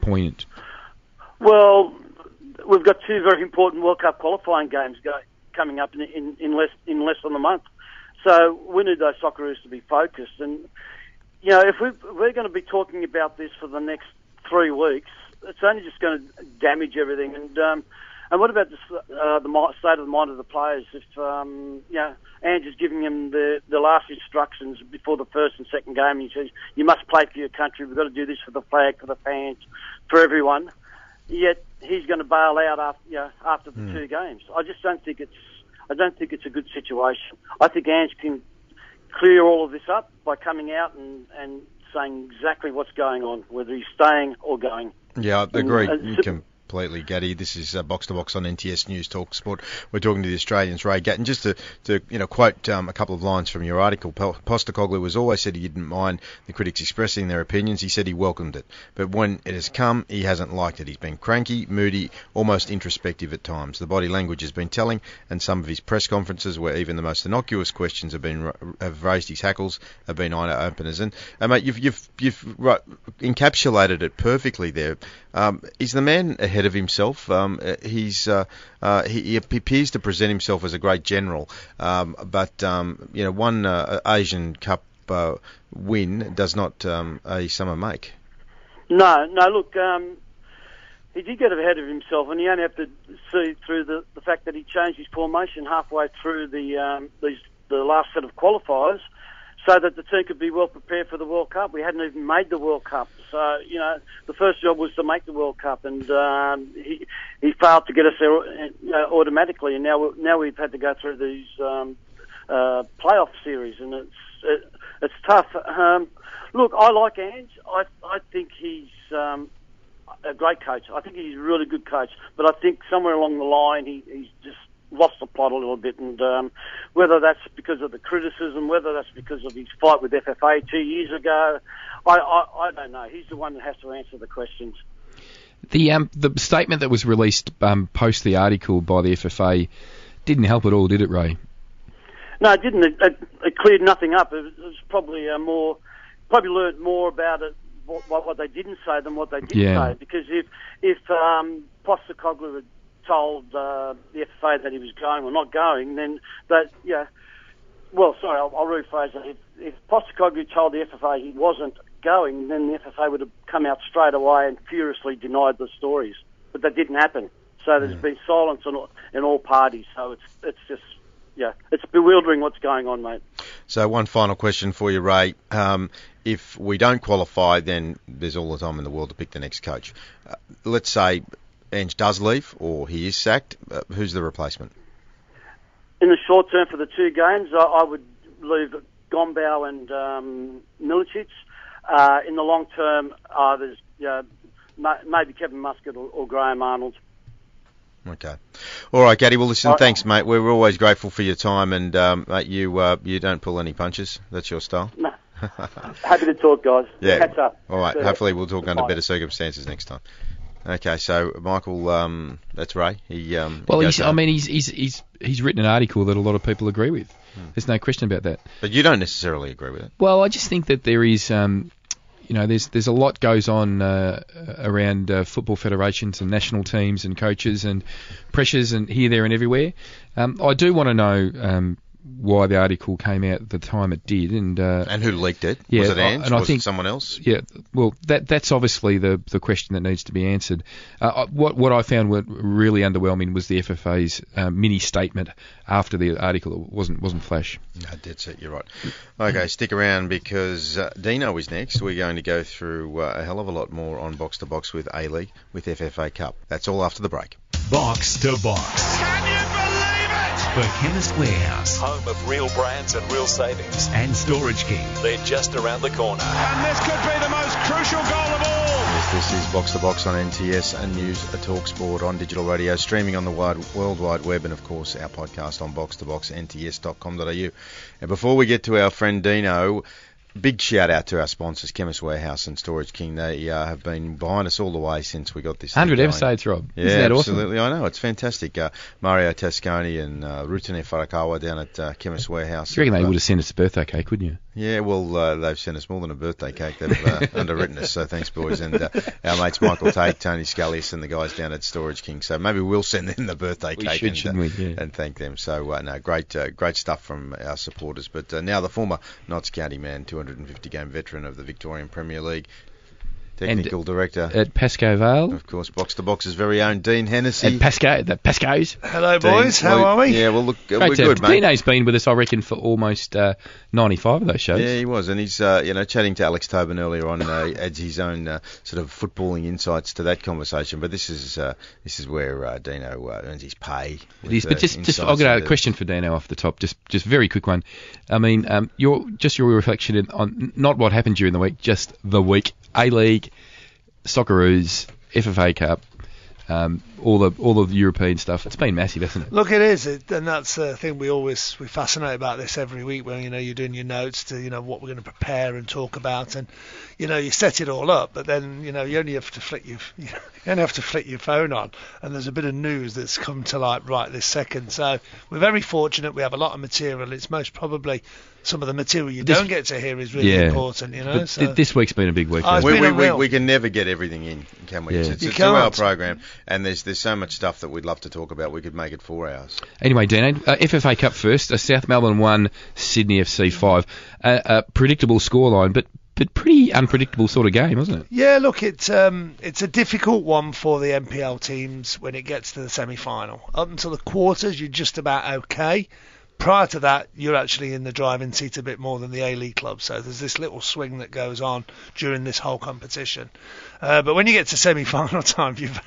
Speaker 5: poignant?
Speaker 12: Well, we've got two very important World Cup qualifying games go, coming up in, in, in less in less than a month. So we need those Socceroos to be focused. And you know, if we, we're going to be talking about this for the next three weeks, it's only just going to damage everything. And um, and what about the, uh, the state of the mind of the players? If um, you know, Ange is giving them the the last instructions before the first and second game, he says you must play for your country. We've got to do this for the flag, for the fans, for everyone. Yet he's going to bail out after you know, after the
Speaker 4: Hmm.
Speaker 12: two games. I just don't think it's I don't think it's a good situation. I think Ange can clear all of this up by coming out and, and saying exactly what's going on, whether he's staying or going.
Speaker 4: Yeah, I agree
Speaker 12: And, uh,
Speaker 4: completely, Gaddy. This is uh, box to box on NTS News Talk Sport. We're talking to the Australians, Ray Gatton. Just to, to you know quote um, a couple of lines from your article, Postecoglou has always said he didn't mind the critics expressing their opinions. He said he welcomed it, but when it has come, he hasn't liked it. He's been cranky, moody, almost introspective at times. The body language has been telling, and some of his press conferences, where even the most innocuous questions have been have raised his hackles, have been eye openers. And uh, mate, you've you've you've right, encapsulated it perfectly there. Um, is the man ahead of himself? Um, uh, he's uh, uh, he, he appears to present himself as a great general, um, but um, you know one uh, Asian Cup uh, win does not um, a summer make.
Speaker 12: No, no. Look, um, he did get ahead of himself, and you only have to see through the, the fact that he changed his formation halfway through the these, the last set of qualifiers, so that the team could be well prepared for the World Cup. We hadn't even made the World Cup, so you know the first job was to make the World Cup, and um, he he failed to get us there uh, automatically, and now now we've had to go through these um, uh, playoff series, and it's it, it's tough. Um, look, I like Ange. I I think he's um, a great coach. I think he's a really good coach, but I think somewhere along the line he, he's just lost the plot a little bit, and um, whether that's because of the criticism, whether that's because of his fight with FFA two years ago, I, I, I don't know. He's the one that has to answer the questions.
Speaker 5: The um, the statement that was released um, post the article by the FFA didn't help at all, did it, Ray?
Speaker 12: No, it didn't. It, it, it cleared nothing up. It was, it was probably uh, more, probably learned more about it what, what, what they didn't say than what they did
Speaker 5: Yeah.
Speaker 12: say. Because if if um, Postecoglou had told uh, the FFA that he was going or not going, then that yeah. Well, sorry, I'll, I'll rephrase that. If, if Postecoglou told the FFA he wasn't going, then the FFA would have come out straight away and furiously denied the stories. But that didn't happen. So there's been silence on all, in all parties. So it's it's just yeah, it's bewildering what's going on, mate.
Speaker 4: So one final question for you, Ray. Um, if we don't qualify, then there's all the time in the world to pick the next coach. Uh, let's say Ange does leave or he is sacked. Uh, who's the replacement?
Speaker 12: In the short term for the two games, I, I would leave Gombau and um, Milicic. Uh, in the long term, uh, there's ma- maybe Kevin Muscat or, or Graham Arnold.
Speaker 4: Okay. All right, Gaddy. Well, listen,
Speaker 12: right.
Speaker 4: thanks, mate. We're always grateful for your time, and um, mate, you uh, you don't pull any punches. That's your style.
Speaker 12: No. Happy to talk, guys. <laughs>
Speaker 4: Yeah.
Speaker 12: Catch up.
Speaker 4: All right.
Speaker 12: See.
Speaker 4: Hopefully, we'll talk under better circumstances next time. Okay. So, Michael, um, that's Ray. He. Um,
Speaker 5: Well,
Speaker 4: he
Speaker 5: he's, I mean, he's, he's he's he's written an article that a lot of people agree with. There's no question about that.
Speaker 4: But you don't necessarily agree with it.
Speaker 5: Well, I just think that there is, um, you know, there's there's a lot goes on uh, around uh, football federations and national teams and coaches and pressures and here, there, and everywhere. Um, I do want to know um, why the article came out at the time it did, and uh,
Speaker 4: And who leaked it?
Speaker 5: Yeah,
Speaker 4: was it
Speaker 5: I-
Speaker 4: Ange?
Speaker 5: and I
Speaker 4: was
Speaker 5: think-
Speaker 4: it someone else?
Speaker 5: Yeah, well, that that's obviously the the question that needs to be answered. Uh, what what I found were really underwhelming was the FFA's uh, mini statement after the article. It wasn't wasn't flash.
Speaker 4: No, dead set. You're right. Okay, stick around because uh, Dino is next. We're going to go through uh, a hell of a lot more on box to box with A League with FFA Cup. That's all after the break.
Speaker 1: Box to Box.
Speaker 2: Can you believe it?
Speaker 1: For Chemist Warehouse
Speaker 3: Home of real brands and real savings.
Speaker 1: and Storage King.
Speaker 3: They're just around the corner.
Speaker 2: And this could be the most crucial goal of all.
Speaker 4: Yes, this is Box to Box on NTS and News a Talk Sport on digital radio, streaming on the wide, World Wide Web, and of course our podcast on box to box nts.com.au. And before we get to our friend Dino, big shout out to our sponsors, Chemist Warehouse and Storage King. They uh, have been behind us all the way since we got this. thing
Speaker 5: 100
Speaker 4: going.
Speaker 5: episodes, Rob.
Speaker 4: Yeah,
Speaker 5: Isn't that awesome?
Speaker 4: absolutely. I know it's fantastic. Uh, Mario Tasconi and uh, Rutene Farakawa down at uh, Chemist Warehouse.
Speaker 5: You reckon they
Speaker 4: uh,
Speaker 5: would have sent us a birthday cake, wouldn't you?
Speaker 4: yeah, well, uh, they've sent us more than a birthday cake. They've uh, <laughs> underwritten us, so thanks, boys. And uh, our mates Michael Tate, Tony Scallius, and the guys down at Storage King. So maybe we'll send them the birthday
Speaker 5: We
Speaker 4: cake
Speaker 5: should,
Speaker 4: and?
Speaker 5: Yeah.
Speaker 4: and thank them. So, uh, no, great uh, great stuff from our supporters. But uh, now the former Notts County man, 250 game veteran of the Victorian Premier League, technical director.
Speaker 5: At Pascoe Vale.
Speaker 4: of course, Box to Box's very own Dean Hennessy.
Speaker 5: At Pascoe, the Pascoe's.
Speaker 11: Hello,
Speaker 4: Dean,
Speaker 11: boys. How are we?
Speaker 4: Yeah, well, look, uh,
Speaker 5: Great
Speaker 4: we're
Speaker 5: to
Speaker 4: good, mate.
Speaker 5: Dino's been with us, I reckon, for almost uh, 95 of those shows.
Speaker 4: Yeah, he was, and he's uh, you know chatting to Alex Tobin earlier on, uh, <coughs> adds his own uh, sort of footballing insights to that conversation. But this is uh, this is where uh, Dino uh, earns his pay.
Speaker 5: It is, but just, just I've got a question for Dino off the top, just just very quick one. I mean, um, your just your reflection in- on not what happened during the week, just the week. A League, Socceroos, FFA Cup, um, all the all of the European stuff. It's been massive, hasn't it?
Speaker 11: Look, it is, it, and that's the thing we always we fascinate about this every week. When you know you're doing your notes to you know what we're going to prepare and talk about, and you know you set it all up, but then you know you only have to flick your <laughs> you only have to flick your phone on, and there's a bit of news that's come to light right this second. So we're very fortunate. We have a lot of material. It's most probably some of the material you
Speaker 5: This-
Speaker 11: don't get to hear is really
Speaker 5: yeah.
Speaker 11: important. You know,
Speaker 5: But
Speaker 11: so
Speaker 5: th- this week's been a big week.
Speaker 11: Oh, it's
Speaker 5: hasn't
Speaker 4: we,
Speaker 11: been
Speaker 4: we, we, we can never get everything in, can we?
Speaker 5: Yeah.
Speaker 4: It's, it's,
Speaker 11: You
Speaker 4: a two-hour program, and there's there's so much stuff that we'd love to talk about. We could make it four hours.
Speaker 5: Anyway, Dano, uh, FFA Cup first. Uh, South Melbourne one, Sydney FC five. Uh, a predictable scoreline, but but pretty unpredictable sort of game, wasn't it?
Speaker 11: Yeah, look, it's um, it's a difficult one for the NPL teams when it gets to the semi-final. Up until the quarters, you're just about okay. Prior to that, you're actually in the driving seat a bit more than the A-League club. So there's this little swing that goes on during this whole competition. Uh, but when you get to semi-final <laughs> time, you've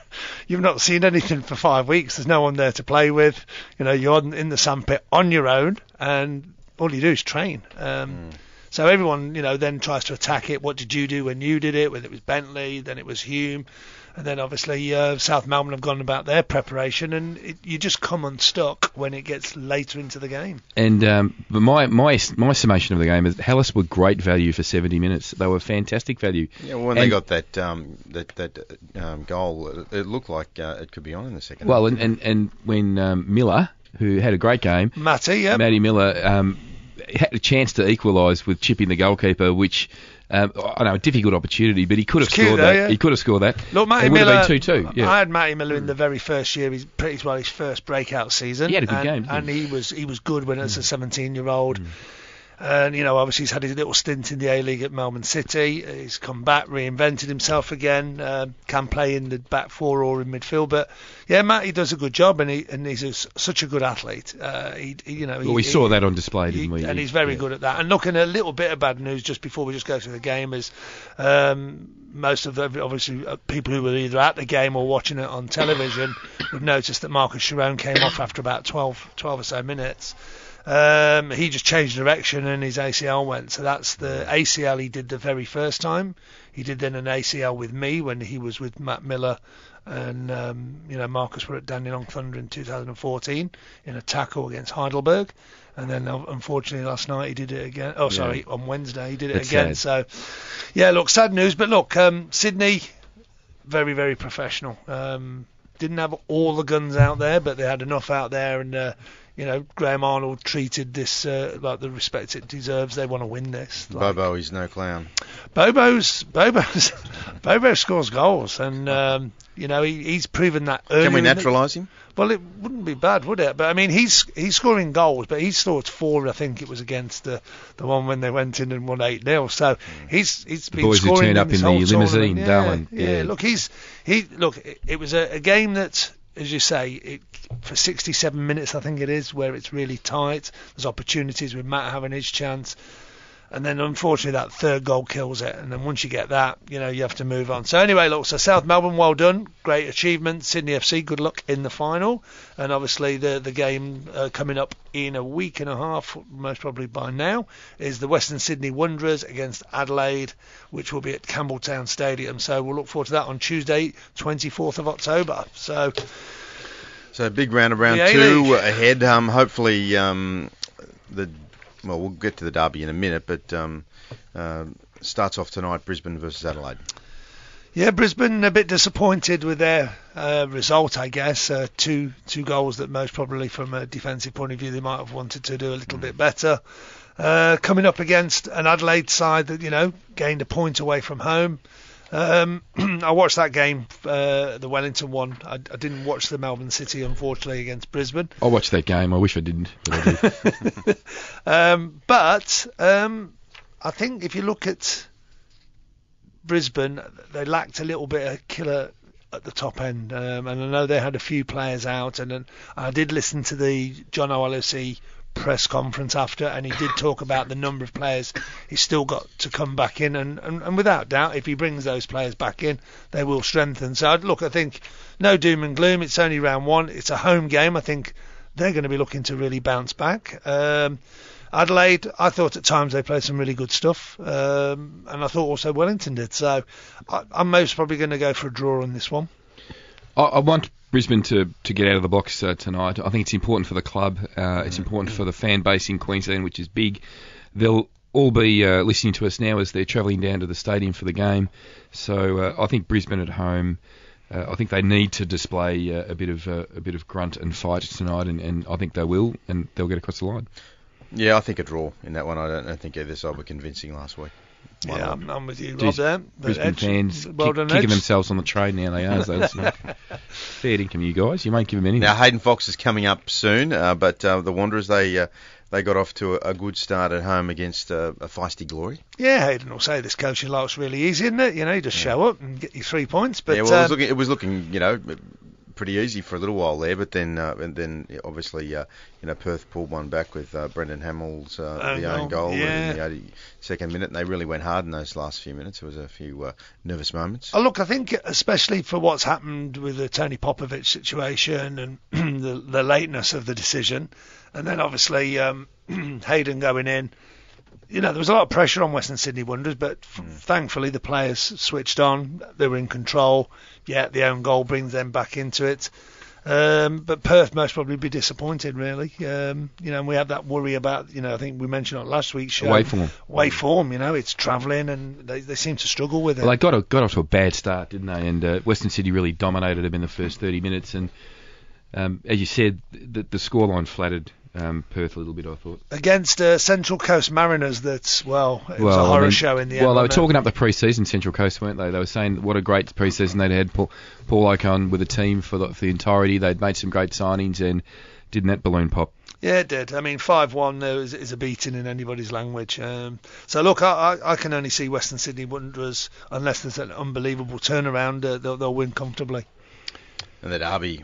Speaker 11: you've not seen anything for five weeks. There's no one there to play with. You know, you're in the sandpit on your own, and all you do is train. Um, so everyone, you know, then tries to attack it. What did you do when you did it? Whether it was Bentleigh, then it was Hume, and then obviously uh, South Melbourne have gone about their preparation, and it, you just come unstuck when it gets later into the game.
Speaker 5: And um, but my my my summation of the game is Hellas were great value for 70 minutes. They were fantastic value.
Speaker 4: Yeah, well, when they got that um, that that uh, um, goal, it, it looked like uh, it could be on in the second.
Speaker 5: Well,
Speaker 4: half.
Speaker 5: and and, and when um, Millar, who had a great game,
Speaker 11: Matty, yeah,
Speaker 5: Matty Millar, um, had a chance to equalise with chipping the goalkeeper, which. Um, I know a difficult opportunity, but he could have
Speaker 11: It's cute
Speaker 5: scored
Speaker 11: though,
Speaker 5: that.
Speaker 11: yeah.
Speaker 5: He could have scored that.
Speaker 11: Look, Matty
Speaker 5: it would
Speaker 11: Millar.
Speaker 5: have been two-two. Yeah.
Speaker 11: I had Matty Millar in the very first year. He's pretty well his first breakout season.
Speaker 5: He had a good
Speaker 11: and,
Speaker 5: game,
Speaker 11: and he was he was good when as a 17 year old. And you know, obviously he's had his little stint in the A League at Melbourne City. He's come back, reinvented himself again. Uh, can play in the back four or in midfield, but yeah, Matt, he does a good job, and he and he's a, such a good athlete. Uh, he, he, you know,
Speaker 5: Well, we saw that on display, didn't we?
Speaker 11: and he's very good at that. And looking at a little bit of bad news just before we just go through the game is um, most of the obviously uh, people who were either at the game or watching it on television would notice that Marcus Schroen came off after about 12, 12 or so minutes. Um, he just changed direction and his ACL went. So that's the ACL he did the very first time. He did then an ACL with me when he was with Matt Millar and um, you know Marcus were at Dandenong Thunder in 2014 in a tackle against Heidelberg, and then uh, unfortunately last night he did it again. Oh, sorry, on Wednesday he did it
Speaker 5: That's
Speaker 11: again. So yeah, look, sad news, but look, um, Sydney, very very professional. Um, didn't have all the guns out there, but they had enough out there, and uh, you know Graham Arnold treated this uh, like the respect it deserves. They want to win this. Like,
Speaker 4: Bobo is no clown.
Speaker 11: Bobo's Bobo's <laughs> Bobo scores goals, and um, you know he, he's proven that.
Speaker 4: Can we
Speaker 11: earlier in the-
Speaker 4: naturalise him?
Speaker 11: Well, it wouldn't be bad, would it? But I mean, he's he's scoring goals, but he scored four. I think it was against the the one when they went in and won eight 0 So he's he's
Speaker 5: The
Speaker 11: been
Speaker 5: boys who
Speaker 11: scoring
Speaker 5: turned
Speaker 11: in
Speaker 5: up
Speaker 11: this
Speaker 5: in the limousine,
Speaker 11: tournament. yeah,
Speaker 5: Darwin,
Speaker 11: Yeah,
Speaker 5: yeah.
Speaker 11: look, he's he look. It, it was a, a game that, as you say, it, for 67 minutes, I think it is, where it's really tight. There's opportunities with Matt having his chance. And then unfortunately that third goal kills it. And then once you get that, you know, you have to move on. So anyway, look, so South Melbourne, well done. Great achievement. Sydney FC, good luck in the final. And obviously the the game uh, coming up in a week and a half, most probably by now, is the Western Sydney Wanderers against Adelaide, which will be at Campbelltown Stadium. So we'll look forward to that on Tuesday, 24th of October. So
Speaker 4: So big round of round
Speaker 11: The
Speaker 4: two
Speaker 11: A-League.
Speaker 4: ahead. Um, hopefully, um, the well, we'll get to the derby in a minute, but um, uh, starts off tonight: Brisbane versus Adelaide.
Speaker 11: Yeah, Brisbane a bit disappointed with their uh, result, I guess. Uh, two two goals that most probably, from a defensive point of view, they might have wanted to do a little bit better. Uh, coming up against an Adelaide side that you know gained a point away from home. Um, <clears throat> I watched that game, uh, the Wellington one. I, I didn't watch the Melbourne City, unfortunately, against Brisbane.
Speaker 5: I watched that game. I wish I didn't, but I. <laughs>
Speaker 11: Um, but um, I think if you look at Brisbane, they lacked a little bit of killer at the top end, um, and I know they had a few players out. And, then I did listen to the John Aloisi press conference after, and he did talk about the number of players he's still got to come back in, and, and, and without doubt, if he brings those players back in, they will strengthen. So look, I think no doom and gloom. It's only round one. It's a home game. I think they're going to be looking to really bounce back. Um, Adelaide, I thought at times they played some really good stuff, um, and I thought also Wellington did. So I, I'm most probably going to go for a draw on this one.
Speaker 5: I, I want Brisbane to, to get out of the box uh, tonight. I think it's important for the club. Uh, it's important for the fan base in Queensland, which is big. They'll all be uh, listening to us now as they're travelling down to the stadium for the game. So uh, I think Brisbane at home. Uh, I think they need to display uh, a bit of uh, a bit of grunt and fight tonight, and, and I think they will, and they'll get across the line.
Speaker 4: Yeah, I think a draw in that one. I don't, I think either side were convincing last week. One
Speaker 11: yeah. I'm, I'm with you, Rob. There, But
Speaker 5: Brisbane
Speaker 11: Edge,
Speaker 5: fans
Speaker 11: well
Speaker 5: kick, kicking
Speaker 11: Edge.
Speaker 5: themselves on the trade now. They are. as they. <laughs> Fair income, you guys. You won't give them anything.
Speaker 4: Now Hayden Foxe is coming up soon, uh, but uh, the Wanderers they uh, they got off to a, a good start at home against uh, a feisty Glory.
Speaker 11: Yeah, Hayden will say this coaching life's really easy, isn't it? You know, you just show up and get your three points. But
Speaker 4: yeah, well, it was
Speaker 11: um,
Speaker 4: looking it was looking you know pretty easy for a little while there, but then uh, and then obviously uh, you know Perth pulled one back with uh, Brendan Hamill's uh,
Speaker 11: Own
Speaker 4: the own
Speaker 11: goal, yeah.
Speaker 4: in the 82nd minute, and they really went hard in those last few minutes. There was a few uh, nervous moments.
Speaker 11: Oh, look, I think especially for what's happened with the Tony Popovic situation and <clears throat> the, the lateness of the decision, and then obviously um, <clears throat> Hayden going in, you know, there was a lot of pressure on Western Sydney Wanderers, but f- thankfully the players switched on. They were in control. Yeah, the own goal brings them back into it. Um, but Perth most probably be disappointed, really. Um, you know, and we had that worry about, you know, I think we mentioned on last week's show.
Speaker 5: Away form.
Speaker 11: Away form, you know, it's travelling and they, they seem to struggle with it.
Speaker 5: Well, they got got off to a bad start, didn't they? And uh, Western City really dominated them in the first 30 minutes. And um, as you said, the, the scoreline flattered um, Perth a little bit. I thought.
Speaker 11: against uh, Central Coast Mariners. That's well, it was
Speaker 5: well,
Speaker 11: a
Speaker 5: I
Speaker 11: horror
Speaker 5: mean,
Speaker 11: show in the end.
Speaker 5: Well, they were talking up the pre-season Central Coast, weren't they? They were saying what a great pre-season they'd had. Paul, Paul Okon with the team for the, for the entirety. They'd made some great signings, and didn't that balloon pop?
Speaker 11: Yeah, it did. I mean, five-one there is, is a beating in anybody's language. Um, so look, I, I, I can only see Western Sydney Wanderers unless there's an unbelievable turnaround, uh, they'll, they'll win comfortably.
Speaker 4: And the derby.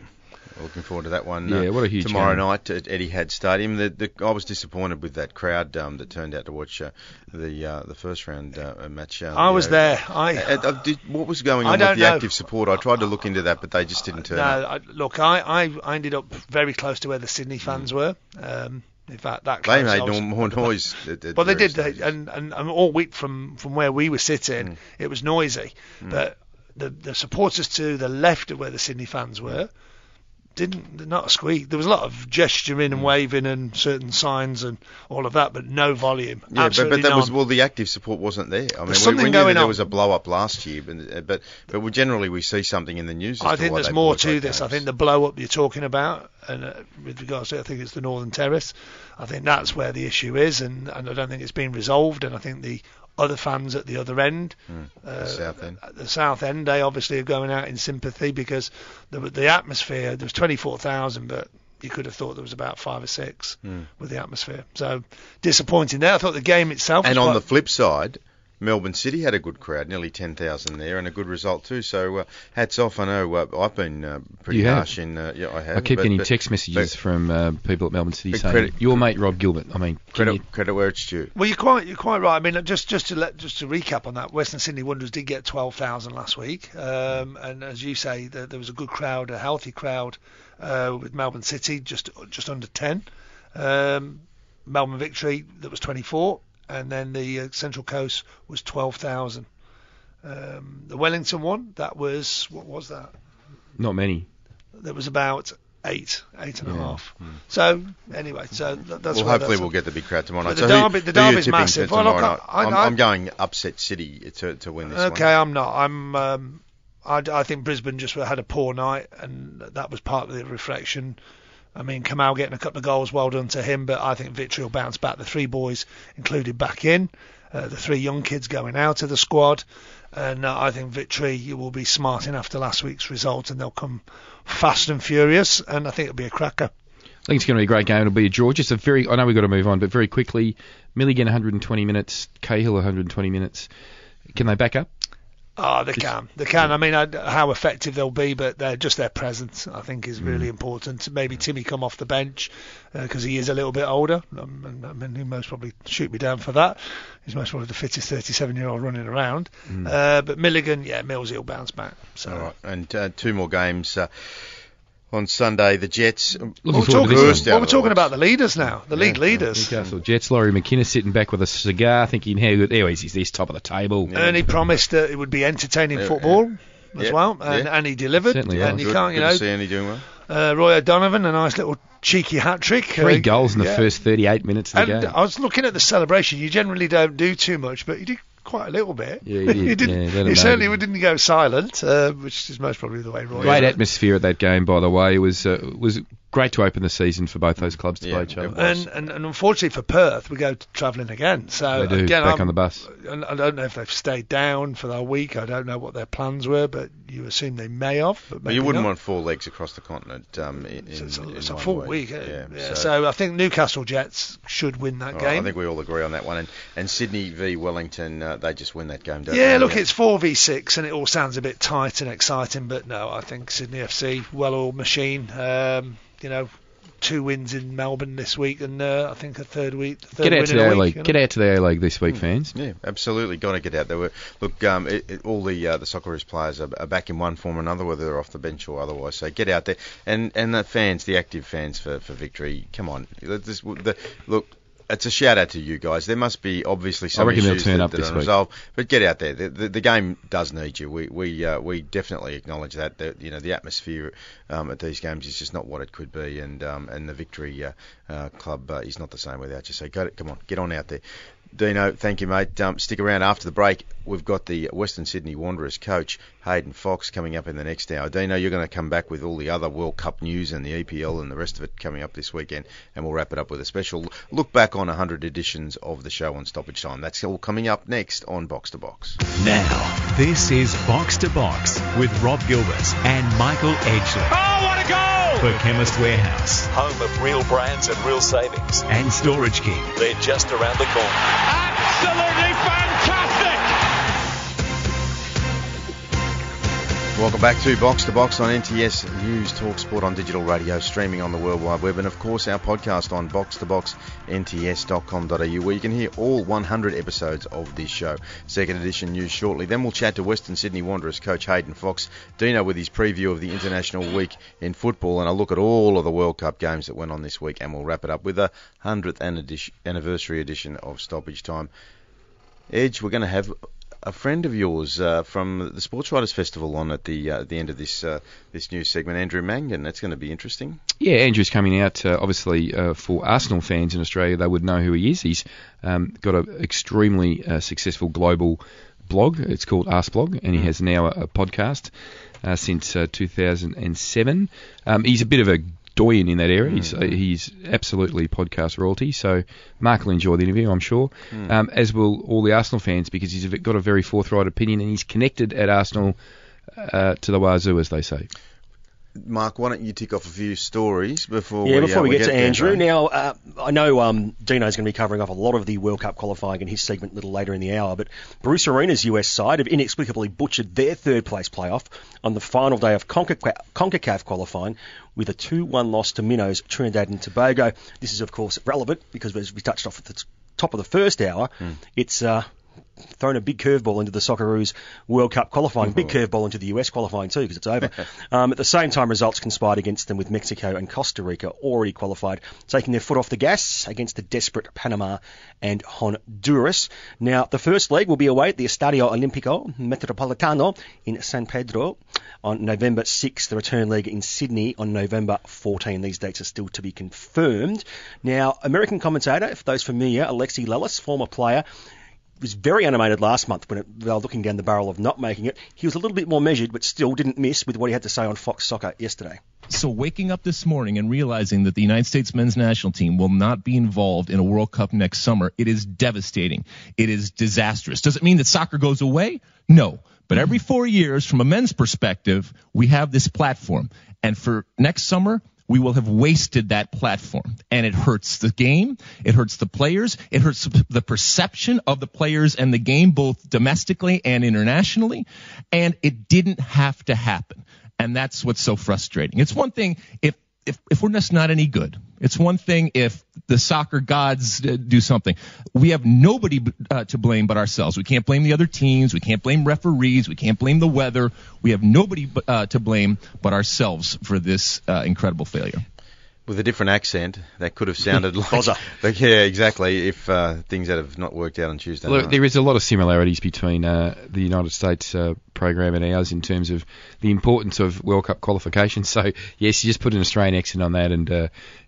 Speaker 4: Looking forward to that one.
Speaker 5: Yeah,
Speaker 4: uh,
Speaker 5: what a huge
Speaker 4: tomorrow
Speaker 5: game.
Speaker 4: night at Eddie Etihad Stadium. The, the, I was disappointed with that crowd um, that turned out to watch uh, the uh, the first round uh, match. Uh,
Speaker 11: I was
Speaker 4: know.
Speaker 11: there. I-
Speaker 4: Uh, uh, did, what was going on with the
Speaker 11: know.
Speaker 4: active support? I tried to look into that, but they just didn't turn
Speaker 11: No,
Speaker 4: up.
Speaker 11: I, look, I, I, I ended up very close to where the Sydney fans were. Um, in fact, that
Speaker 4: They made
Speaker 11: was-
Speaker 4: no more <laughs> noise. At, at
Speaker 11: Well, they did, they, and, and and all week from from where we were sitting, it was noisy.
Speaker 4: Mm.
Speaker 11: But the the supporters to the left of where the Sydney fans were didn't not a squeak. There was a lot of gesturing and waving and certain signs and all of that, but no volume.
Speaker 4: Yeah, but,
Speaker 11: Absolutely
Speaker 4: but that was
Speaker 11: none.
Speaker 4: well, the active support wasn't there. I mean, we,
Speaker 11: something
Speaker 4: we that
Speaker 11: going
Speaker 4: there was a blow up last year, but uh, but, but we generally we see something in the news.
Speaker 11: I
Speaker 4: to
Speaker 11: think there's more to this. I think the blow up you're talking about, and uh, with regards to, I think it's the Northern Terrace. I think that's where the issue is, and, and I don't think it's been resolved. And I think the other fans at the other end, uh,
Speaker 4: Hmm. the south end.
Speaker 11: at the south end, they obviously are going out in sympathy because the the atmosphere. There was 24,000, but you could have thought there was about five or six
Speaker 4: Hmm.
Speaker 11: with the atmosphere. So disappointing there. I thought the game itself.
Speaker 4: And on
Speaker 11: quite-
Speaker 4: the flip side, Melbourne City had a good crowd, nearly 10,000 there, and a good result too. So uh, hats off. I know uh, I've been uh, pretty
Speaker 5: You have.
Speaker 4: harsh in. Uh, yeah, I have.
Speaker 5: I keep
Speaker 4: but-
Speaker 5: getting
Speaker 4: but-
Speaker 5: text messages
Speaker 4: but
Speaker 5: from uh, people at Melbourne City saying,
Speaker 4: credit-
Speaker 5: "Your mate Rob Gilbert." I mean,
Speaker 4: Credit,
Speaker 5: you-
Speaker 4: credit where it's due.
Speaker 11: Well, you're quite you're quite right. I mean, just just to let just to recap on that, Western Sydney Wanderers did get 12,000 last week, um, and as you say, there, there was a good crowd, a healthy crowd uh, with Melbourne City, just just under 10. Um, Melbourne Victory that was 24, and then the uh, Central Coast was 12,000. Um, the Wellington one that was what was that?
Speaker 5: not many.
Speaker 11: There was about eight, eight and a
Speaker 5: Yeah.
Speaker 11: half. So anyway, so th- that's
Speaker 4: well, hopefully
Speaker 11: that's
Speaker 4: we'll get the big crowd tomorrow night.
Speaker 11: the
Speaker 4: so
Speaker 11: derby- the
Speaker 4: who
Speaker 11: derby's massive. Well, look, I, I,
Speaker 4: I'm, I'm going upset City to, to win this
Speaker 11: Okay,
Speaker 4: one.
Speaker 11: I'm not. I'm. Um, I, I think Brisbane just had a poor night, and that was part of the reflection. I mean, Kamal getting a couple of goals, well done to him. But I think Victory will bounce back. The three boys included back in, uh, the three young kids going out of the squad, and uh, I think Victory will be smarting after last week's result, and they'll come fast and furious. And I think it'll be a cracker.
Speaker 5: I think it's going to be a great game. It'll be a draw. Just a very. I know we've got to move on, but very quickly, Milligan 120 minutes, Cahill 120 minutes. Can they back up?
Speaker 11: Oh, they can. They can. I mean, I, how effective they'll be, but they're just their presence, I think, is
Speaker 5: Mm.
Speaker 11: really important. Maybe Timmy come off the bench because he is a little bit older. Um, and, I mean, he most probably shoot me down for that. He's most probably the fittest 37-year-old running around.
Speaker 4: Mm.
Speaker 11: Uh, but Milligan, yeah, Mills, will bounce back. So.
Speaker 4: All right, and uh, two more games uh, on Sunday. The Jets.
Speaker 5: Looking
Speaker 11: We're
Speaker 5: forward to
Speaker 11: talking,
Speaker 5: this
Speaker 11: well, we're talking about the leaders now, the league leaders.
Speaker 5: Newcastle Jets. Lawrie McKinna sitting back with a cigar, thinking, "How good? How is this top of the table?"
Speaker 11: Ernie promised that it would be entertaining
Speaker 4: Yeah,
Speaker 11: football as
Speaker 4: Yeah,
Speaker 11: well, and,
Speaker 4: yeah.
Speaker 11: and he delivered.
Speaker 5: Certainly
Speaker 11: and
Speaker 5: was.
Speaker 11: you can't, you
Speaker 4: good
Speaker 11: know,
Speaker 4: to see Andy doing well.
Speaker 11: uh, Roy O'Donovan, a nice little cheeky hat trick.
Speaker 5: Three
Speaker 11: Uh,
Speaker 5: goals in the
Speaker 11: yeah.
Speaker 5: first 38 minutes of the
Speaker 11: And
Speaker 5: game.
Speaker 11: I was looking at the celebration. You generally don't do too much, but you did quite a little bit.
Speaker 5: Yeah, he did. <laughs>
Speaker 11: didn't,
Speaker 5: Yeah,
Speaker 11: he certainly didn't go silent, uh, which is most probably the way Roy.
Speaker 5: Great
Speaker 11: did
Speaker 5: atmosphere at that game, by the way. It was uh, was great to open the season for both those clubs to
Speaker 4: Yeah,
Speaker 5: play each other.
Speaker 11: And, and and unfortunately for Perth, we go travelling again. So
Speaker 5: They do,
Speaker 11: again,
Speaker 5: back
Speaker 11: I'm-
Speaker 5: on the bus.
Speaker 11: and I don't know if they've stayed down for the week. I don't know what their plans were, but you assume they may have. But
Speaker 4: Well, you wouldn't
Speaker 11: not.
Speaker 4: want four legs across the continent um, in, in,
Speaker 11: It's, it's a,
Speaker 4: in
Speaker 11: it's a full
Speaker 4: week.
Speaker 11: week. eh?
Speaker 4: Yeah,
Speaker 11: Yeah,
Speaker 4: so,
Speaker 11: so I think Newcastle Jets should win that
Speaker 4: all right,
Speaker 11: game.
Speaker 4: I think we all agree on that one. And, and Sydney v Wellington, uh, they just win that game, don't
Speaker 11: Yeah,
Speaker 4: they?
Speaker 11: look, it's 4v6 and it all sounds a bit tight and exciting, but no, I think Sydney FC, well-oiled machine. Um, you know, two wins in Melbourne this week and uh, I think a third week. Third
Speaker 5: Get out
Speaker 11: win
Speaker 5: to the
Speaker 11: a
Speaker 5: A
Speaker 11: week,
Speaker 5: League.
Speaker 11: you know.
Speaker 5: Get out to the A League this week, fans.
Speaker 4: Yeah, absolutely. Got to get out there. We're- Look, um, it, it, all the uh, the Socceroos players are, are back in one form or another, whether they're off the bench or otherwise. So get out there, and and the fans, the active fans for, for victory. Come on, Let this, the, look. It's a shout out to you guys. There must be obviously some issues
Speaker 5: turn
Speaker 4: that,
Speaker 5: up
Speaker 4: that are resolved, but get out there. The, the, the game does need you. We we uh, we definitely acknowledge that. The, you know the atmosphere um, at these games is just not what it could be, and um, and the victory uh, uh, club uh, is not the same without you. So go, come on, get on out there. Dino, thank you, mate. Um, stick around after the break. We've got the Western Sydney Wanderers coach, Hayden Foxe, coming up in the next hour. Dino, you're going to come back with all the other World Cup news and the EPL and the rest of it coming up this weekend, and we'll wrap it up with a special look back on 100 editions of the show on Stoppage Time. That's all coming up next on Box to Box.
Speaker 1: Now, this is Box to Box with Rob Gilbert and Michael Edgley
Speaker 2: Oh, what a goal!
Speaker 1: for Chemist Warehouse.
Speaker 3: Home of real brands and real savings.
Speaker 1: And Storage King.
Speaker 3: They're just around the corner.
Speaker 2: Absolutely fantastic!
Speaker 4: Welcome back to Box to Box on NTS News Talk Sport on digital radio, streaming on the World Wide Web, and of course our podcast on box2boxnts.com.au, where you can hear all 100 episodes of this show. Second edition news shortly. Then we'll chat to Western Sydney Wanderers coach Hayden Foxe, Dino with his preview of the International Week in football, and a look at all of the World Cup games that went on this week, and we'll wrap it up with a 100th anniversary edition of Stoppage Time. Edge, we're going to have a friend of yours uh, from the Sports Writers Festival on at the uh, the end of this uh, this new segment, Andrew Mangan. That's going to be interesting.
Speaker 5: Yeah, Andrew's coming out. Uh, obviously, uh, for Arsenal fans in Australia, they would know who he is. He's um, got an extremely uh, successful global blog. It's called Arseblog, and he has now a, a podcast since 2007. Um, he's a bit of a doyen in that area. He's, uh, he's absolutely podcast royalty. So Mark will enjoy the interview, I'm sure,
Speaker 4: Mm.
Speaker 5: um, as will all the Arsenal fans because he's got a very forthright opinion and he's connected at Arsenal uh, to the wazoo, as they say.
Speaker 4: Mark, why don't you tick off a few stories before
Speaker 6: yeah,
Speaker 4: we,
Speaker 6: before
Speaker 4: uh,
Speaker 6: we, get, to Andrew,
Speaker 4: mate?
Speaker 6: now uh, I know um, Dino's going to be covering off a lot of the World Cup qualifying in his segment a little later in the hour, but Bruce Arena's US side have inexplicably butchered their third place playoff on the final day of CONCACAF, CONCACAF qualifying with a 2-1 loss to Minnows, Trinidad and Tobago. This is, of course, relevant because as we touched off at the t- top of the first hour, it's... Uh, thrown a big curveball into the Socceroos World Cup qualifying, big curveball into the US qualifying too because it's over. <laughs> um, at the same time, results conspired against them with Mexico and Costa Rica already qualified, taking their foot off the gas against the desperate Panama and Honduras. Now, the first leg will be away at the Estadio Olimpico Metropolitano in San Pedro on November 6th. The return leg in Sydney on November 14. These dates are still to be confirmed. Now, American commentator, for those familiar, Alexi Lalas, former player, was very animated last month when it, they were looking down the barrel of not making it. He was a little bit more measured, but still didn't miss with what he had to say on Fox Soccer yesterday.
Speaker 13: So waking up this morning and realizing that the United States men's national team will not be involved in a World Cup next summer, it is devastating. It is disastrous. Does it mean that soccer goes away? No. But every four years, from a men's perspective, we have this platform. And for next summer, we will have wasted that platform. And it hurts the game. It hurts the players. It hurts the perception of the players and the game, both domestically and internationally. And it didn't have to happen. And that's what's so frustrating. It's one thing if, if, if we're just not any good. It's one thing if the soccer gods uh, do something. We have nobody uh, to blame but ourselves. We can't blame the other teams. We can't blame referees. We can't blame the weather. We have nobody uh, to blame but ourselves for this uh, incredible failure.
Speaker 4: With a different accent, that could have sounded <laughs> like, like yeah, exactly. If uh, things that have not worked out on Tuesday,
Speaker 5: Look,
Speaker 4: night.
Speaker 5: there is a lot of similarities between uh, the United States uh, program and ours in terms of the importance of World Cup qualification. <laughs> So, yes, you just put an Australian accent on that, and uh,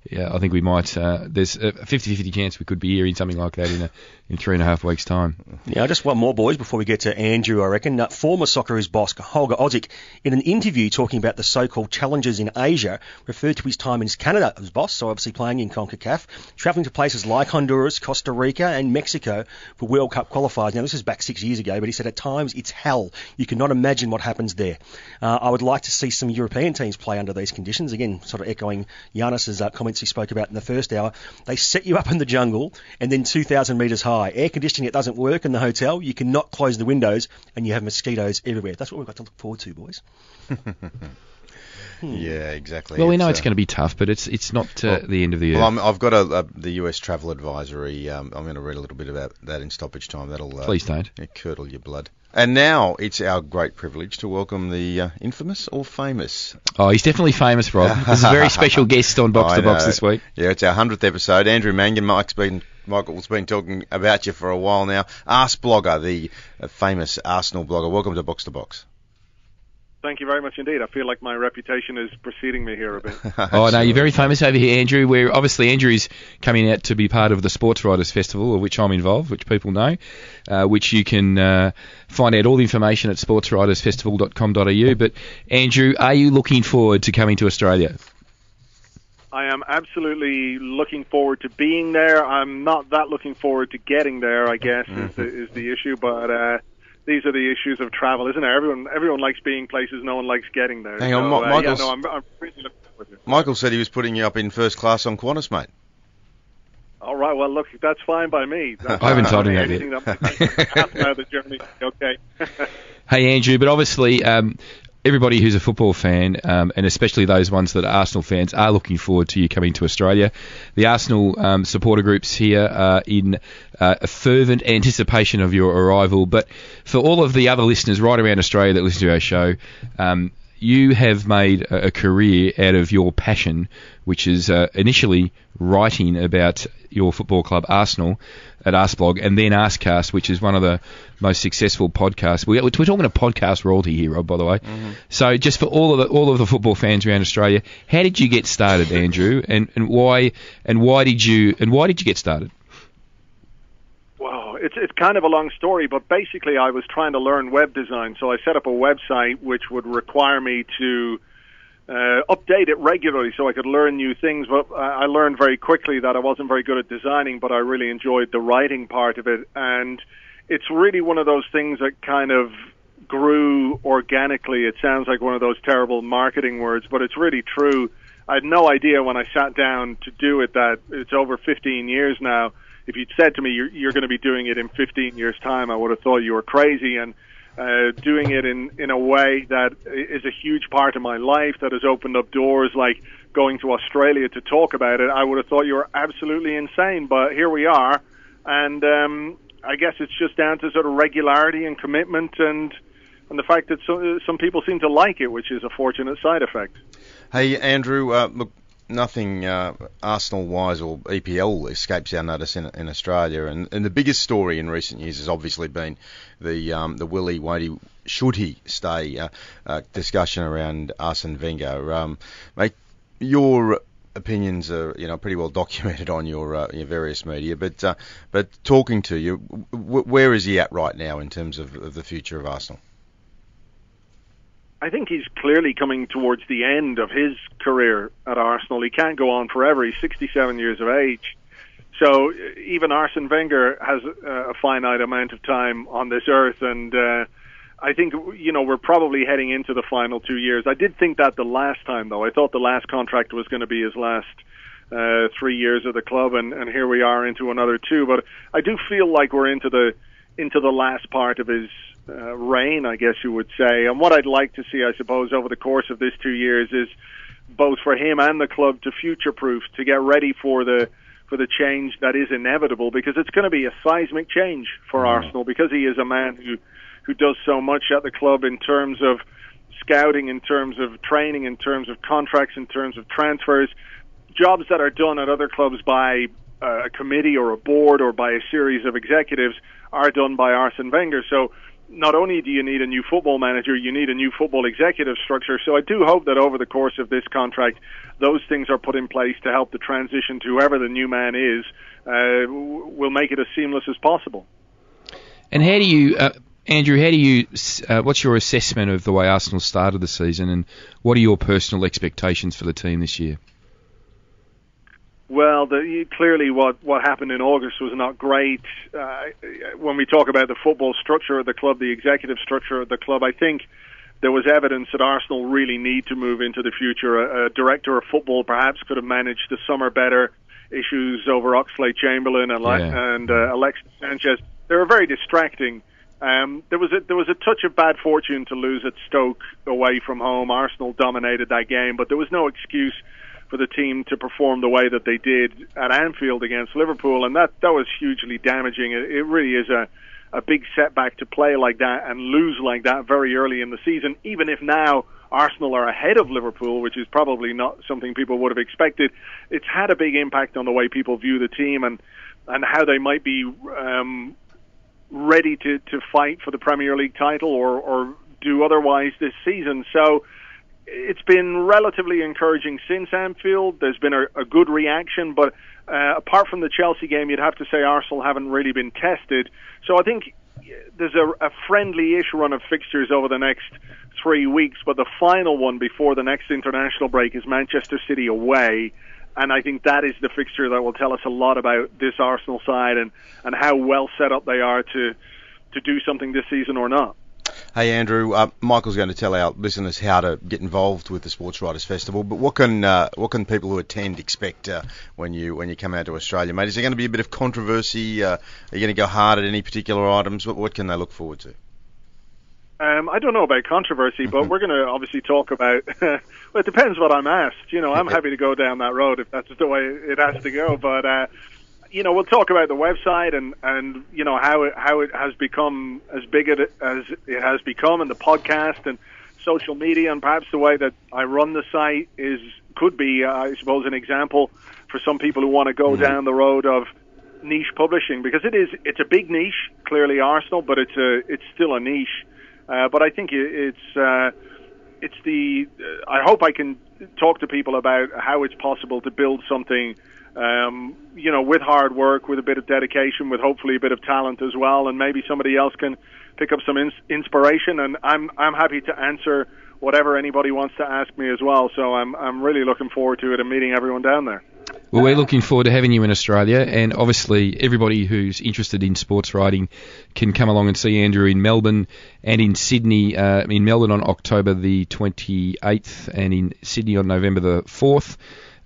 Speaker 5: yeah, I think we might. Uh, there's a 50-50 chance we could be hearing something like that in a, in three and a half weeks' time.
Speaker 6: Now, just one more, boys, before we get to Andrew, I reckon. Uh, former Socceroos boss Holger Osieck, in an interview talking about the so-called challenges in Asia, referred to his time in Canada as boss, so obviously playing in CONCACAF, travelling to places like Honduras, Costa Rica, and Mexico for World Cup qualifiers. Now, this is back six years ago, but he said at times it's hell. You cannot imagine what happens there. Uh, I would like to see some European teams play under these conditions. Again, sort of echoing Giannis's uh, comments he spoke about in the first hour. They set you up in the jungle and then 2,000 metres high. Air conditioning, it doesn't work in the hotel. You cannot close the windows and you have mosquitoes everywhere. That's what we've got to look forward to, boys. <laughs>
Speaker 4: yeah, exactly.
Speaker 5: Well, we know
Speaker 4: It's,
Speaker 5: it's
Speaker 4: uh,
Speaker 5: going to be tough, but it's it's not uh,
Speaker 4: Well-
Speaker 5: the end of the
Speaker 4: year.
Speaker 5: Well.
Speaker 4: I'm, I've got a, a, the US travel advisory. Um, I'm going to read a little bit about that in stoppage time. That'll uh,
Speaker 5: Please don't.
Speaker 4: yeah, curdle your blood. And now it's our great privilege to welcome the uh, infamous or famous.
Speaker 5: Oh, he's definitely famous, Rob. There's a very special <laughs> guest on Box to Box this week.
Speaker 4: Yeah, it's our hundredth episode. Andrew Mangan, Mike's been Michael's been talking about you for a while now. Arseblogger, the uh, famous Arsenal blogger. Welcome to Box to Box.
Speaker 14: Thank you very much indeed. I feel like my reputation is preceding me here a bit. <laughs>
Speaker 5: Oh no, you're very famous over here, Andrew. Where obviously Andrew's coming out to be part of the Sports Writers Festival, of which I'm involved, which people know, uh, which you can uh, find out all the information at sportswritersfestival.com.au. But Andrew, are you looking forward to coming to Australia?
Speaker 14: I am absolutely looking forward to being there. I'm not that looking forward to getting there. I guess is the, is the issue, but. Uh, these are the issues of travel, isn't it? Everyone, everyone likes being places. No one likes getting there.
Speaker 4: Hang on,
Speaker 14: so,
Speaker 4: Ma-
Speaker 14: uh, yeah, no, I'm, I'm really looking forward to it.
Speaker 4: Michael said he was putting you up in first class on Qantas, mate.
Speaker 14: All right. Well, look, that's fine by me. That's <laughs>
Speaker 5: I haven't told him that
Speaker 14: anything
Speaker 5: yet.
Speaker 14: that makes half an hour of the journey. Okay. <laughs>
Speaker 5: Hey, Andrew, but obviously, um, everybody who's a football fan, um, and especially those ones that are Arsenal fans, are looking forward to you coming to Australia. The Arsenal um, supporter groups here are in uh, a fervent anticipation of your arrival. But for all of the other listeners right around Australia that listen to our show, um, you have made a, career out of your passion, which is uh, initially writing about your football club Arsenal at Arseblog, and then Arsecast, which is one of the most successful podcasts. We, we're talking a podcast royalty here, Rob, by the way. So, just for all of the all of the football fans around Australia, how did you get started, Andrew, and, and why and why did you and why did you get started?
Speaker 14: It's it's kind of a long story, but basically I was trying to learn web design, so I set up a website which would require me to uh, update it regularly so I could learn new things. But I learned very quickly that I wasn't very good at designing, but I really enjoyed the writing part of it, and it's really one of those things that kind of grew organically. It sounds like one of those terrible marketing words, but it's really true. I had no idea when I sat down to do it that it's over 15 years now. If you'd said to me you're, you're going to be doing it in 15 years' time, I would have thought you were crazy. And uh, doing it in in a way that is a huge part of my life that has opened up doors like going to Australia to talk about it, I would have thought you were absolutely insane. But here we are, and um, I guess it's just down to sort of regularity and commitment and and the fact that some some people seem to like it, which is a fortunate side effect.
Speaker 4: Hey, Andrew, uh, look, nothing uh, Arsenal wise or EPL escapes our notice in, in Australia, and, and the biggest story in recent years has obviously been the um, the Willie won't he should he stay uh, uh, discussion around Arsene Wenger. Um, mate, your opinions are you know pretty well <laughs> documented on your uh, your various media, but uh, but talking to you, w- where is he at right now in terms of, of the future of Arsenal?
Speaker 14: I think he's clearly coming towards the end of his career at Arsenal. He can't go on forever. He's 67 years of age. So even Arsene Wenger has uh, a finite amount of time on this earth, and uh, I think you know we're probably heading into the final two years. I did think that the last time, though. I thought the last contract was going to be his last uh, three years of the club, and, and here we are into another two. But I do feel like we're into the into the last part of his uh, reign, I guess you would say. And what I'd like to see, I suppose, over the course of this two years is both for him and the club to future proof, to get ready for the for the change that is inevitable, because it's going to be a seismic change for Arsenal, because he is a man who who does so much at the club in terms of scouting, in terms of training, in terms of contracts, in terms of transfers, jobs that are done at other clubs by uh, a committee or a board or by a series of executives are done by Arsene Wenger. So not only do you need a new football manager, you need a new football executive structure. So I do hope that over the course of this contract, those things are put in place to help the transition to whoever the new man is. Uh, will make it as seamless as possible.
Speaker 5: And how do you, uh, Andrew? How do you? Uh, what's your assessment of the way Arsenal started the season, and what are your personal expectations for the team this year?
Speaker 14: Well, the, clearly, what what happened in August was not great. Uh, when we talk about the football structure of the club, the executive structure of the club, I think there was evidence that Arsenal really need to move into the future. A, a director of football perhaps could have managed the summer better. Issues over Oxlade Chamberlain and,
Speaker 5: Yeah.
Speaker 14: and uh, Alexis Sanchez, they were very distracting. Um, there was a, there was a touch of bad fortune to lose at Stoke away from home. Arsenal dominated that game, but there was no excuse for the team to perform the way that they did at Anfield against Liverpool, and that that was hugely damaging. It, it really is a a big setback to play like that and lose like that very early in the season. Even if now Arsenal are ahead of Liverpool, which is probably not something people would have expected, it's had a big impact on the way people view the team and and how they might be um, ready to to fight for the Premier League title or or do otherwise this season. So it's been relatively encouraging since Anfield. There's been a, a good reaction, but uh, apart from the Chelsea game, you'd have to say Arsenal haven't really been tested. So I think there's a, a friendly-ish run of fixtures over the next three weeks, but the final one before the next international break is Manchester City away. And I think that is the fixture that will tell us a lot about this Arsenal side and, and how well set up they are to to do something this season or not.
Speaker 4: Hey Andrew, uh, Michael's going to tell our listeners how to get involved with the Sports Writers Festival, but what can uh, what can people who attend expect uh, when you when you come out to Australia, mate? Is there going to be a bit of controversy? Uh, are you going to go hard at any particular items? What, what can they look forward to?
Speaker 14: Um, I don't know about controversy, but we're going to obviously talk about. <laughs> well, it depends what I'm asked. You know, I'm happy to go down that road if that's the way it has to go. But uh, you know, we'll talk about the website and and you know how it how it has become as big as it has become, and the podcast and social media, and perhaps the way that I run the site is could be, uh, I suppose, an example for some people who want to go down the road of niche publishing because it is it's a big niche, clearly Arsenal, but it's a it's still a niche. Uh, but I think it's uh, it's the uh, I hope I can talk to people about how it's possible to build something um, you know with hard work with a bit of dedication with hopefully a bit of talent as well and maybe somebody else can pick up some ins- inspiration and I'm I'm happy to answer whatever anybody wants to ask me as well so I'm I'm really looking forward to it and meeting everyone down there
Speaker 5: Well, we're looking forward to having you in Australia, and obviously everybody who's interested in sports writing can come along and see Andrew in Melbourne and in Sydney. Uh, in Melbourne on October the 28th, and in Sydney on November the 4th.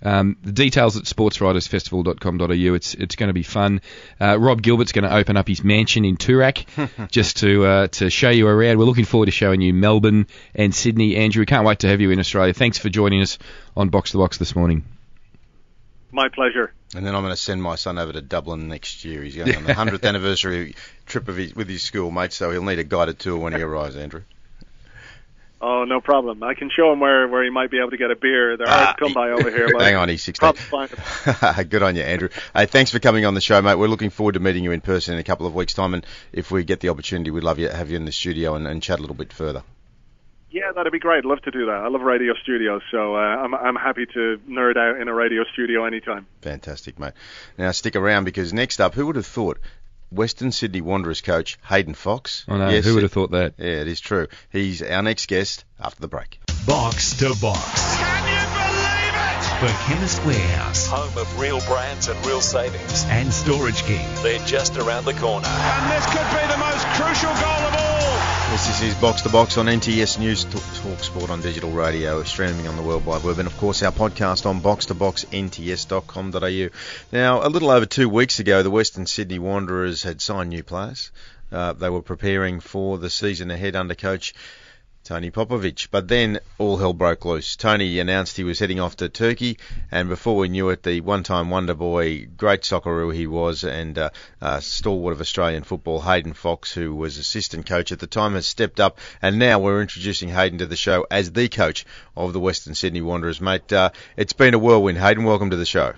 Speaker 5: Um, the details at sportswritersfestival.com.au. It's it's going to be fun. Uh, Rob Gilbert's going to open up his mansion in Toorak <laughs> just to uh, to show you around. We're looking forward to showing you Melbourne and Sydney. Andrew, we can't wait to have you in Australia. Thanks for joining us on Box to Box this morning.
Speaker 14: my pleasure
Speaker 4: And then I'm going to send my son over to Dublin next year. He's going on the <laughs> 100th anniversary trip of his, with his schoolmates, so he'll need a guided tour when he <laughs> arrives, Andrew.
Speaker 14: Oh no problem I can show him where where he might be able to get a beer they're hard to come by over here but <laughs>
Speaker 4: Hang on, he's 16.
Speaker 14: probably find <laughs> him.
Speaker 4: Good on you, Andrew. Hey, thanks for coming on the show, mate. We're looking forward to meeting you in person in a couple of weeks' time, and if we get the opportunity, we'd love you have you in the studio and, and chat a little bit further.
Speaker 14: Yeah, that'd be great. I'd love to do that. I love radio studios, so uh, I'm I'm happy to nerd out in a radio studio anytime.
Speaker 4: Fantastic, mate. Now stick around because next up, who would have thought? Western Sydney Wanderers coach Hayden Foxe.
Speaker 5: I know, who would have thought that?
Speaker 4: Yeah, it is true. He's our next guest after the break.
Speaker 1: Box to Box. Can you believe it? For Chemist Warehouse
Speaker 3: Home of real brands and real savings.
Speaker 1: and Storage King.
Speaker 3: They're just around the corner.
Speaker 2: And this could be the most crucial goal of
Speaker 4: This is Box to Box on NTS News Talk, Talk Sport on digital radio, streaming on the World Wide Web, and of course our podcast on box to box nts.com.au. Now, a little over two weeks ago, the Western Sydney Wanderers had signed new players. Uh, they were preparing for the season ahead under coach Tony Popovic. But then all hell broke loose. Tony announced he was heading off to Turkey, and before we knew it, the one-time wonder boy, great socceroo he was, and uh, uh, stalwart of Australian football, Hayden Foxe, who was assistant coach at the time, has stepped up, and now we're introducing Hayden to the show as the coach of the Western Sydney Wanderers. Mate, uh, it's been a whirlwind. Hayden, welcome to the show.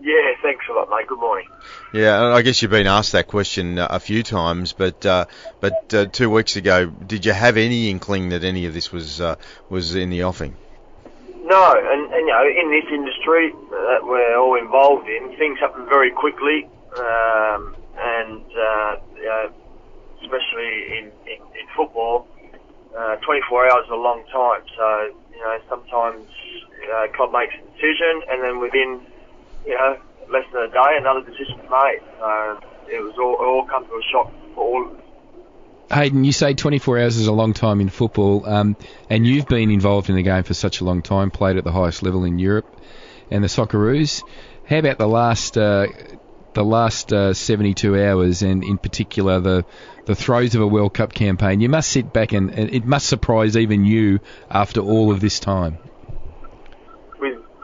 Speaker 15: Yeah, thanks a lot, mate. Good morning.
Speaker 4: Yeah, I guess you've been asked that question uh, a few times, but uh, but uh, two weeks ago, did you have any inkling that any of this was uh, was in the offing?
Speaker 15: No, and, and you know, in this industry that we're all involved in, things happen very quickly, um, and uh, you know, especially in, in, in football, uh, 24 hours is a long time. So you know, sometimes a club makes a decision, and then within you know less than a day, another decision's made. So it was all it all come to a shock for all.
Speaker 5: Hayden, you say 24 hours is a long time in football, um, and you've been involved in the game for such a long time, played at the highest level in Europe, and the Socceroos. How about the last uh, the last uh, 72 hours, and in particular the the throes of a World Cup campaign? You must sit back and, and it must surprise even you after all of this time.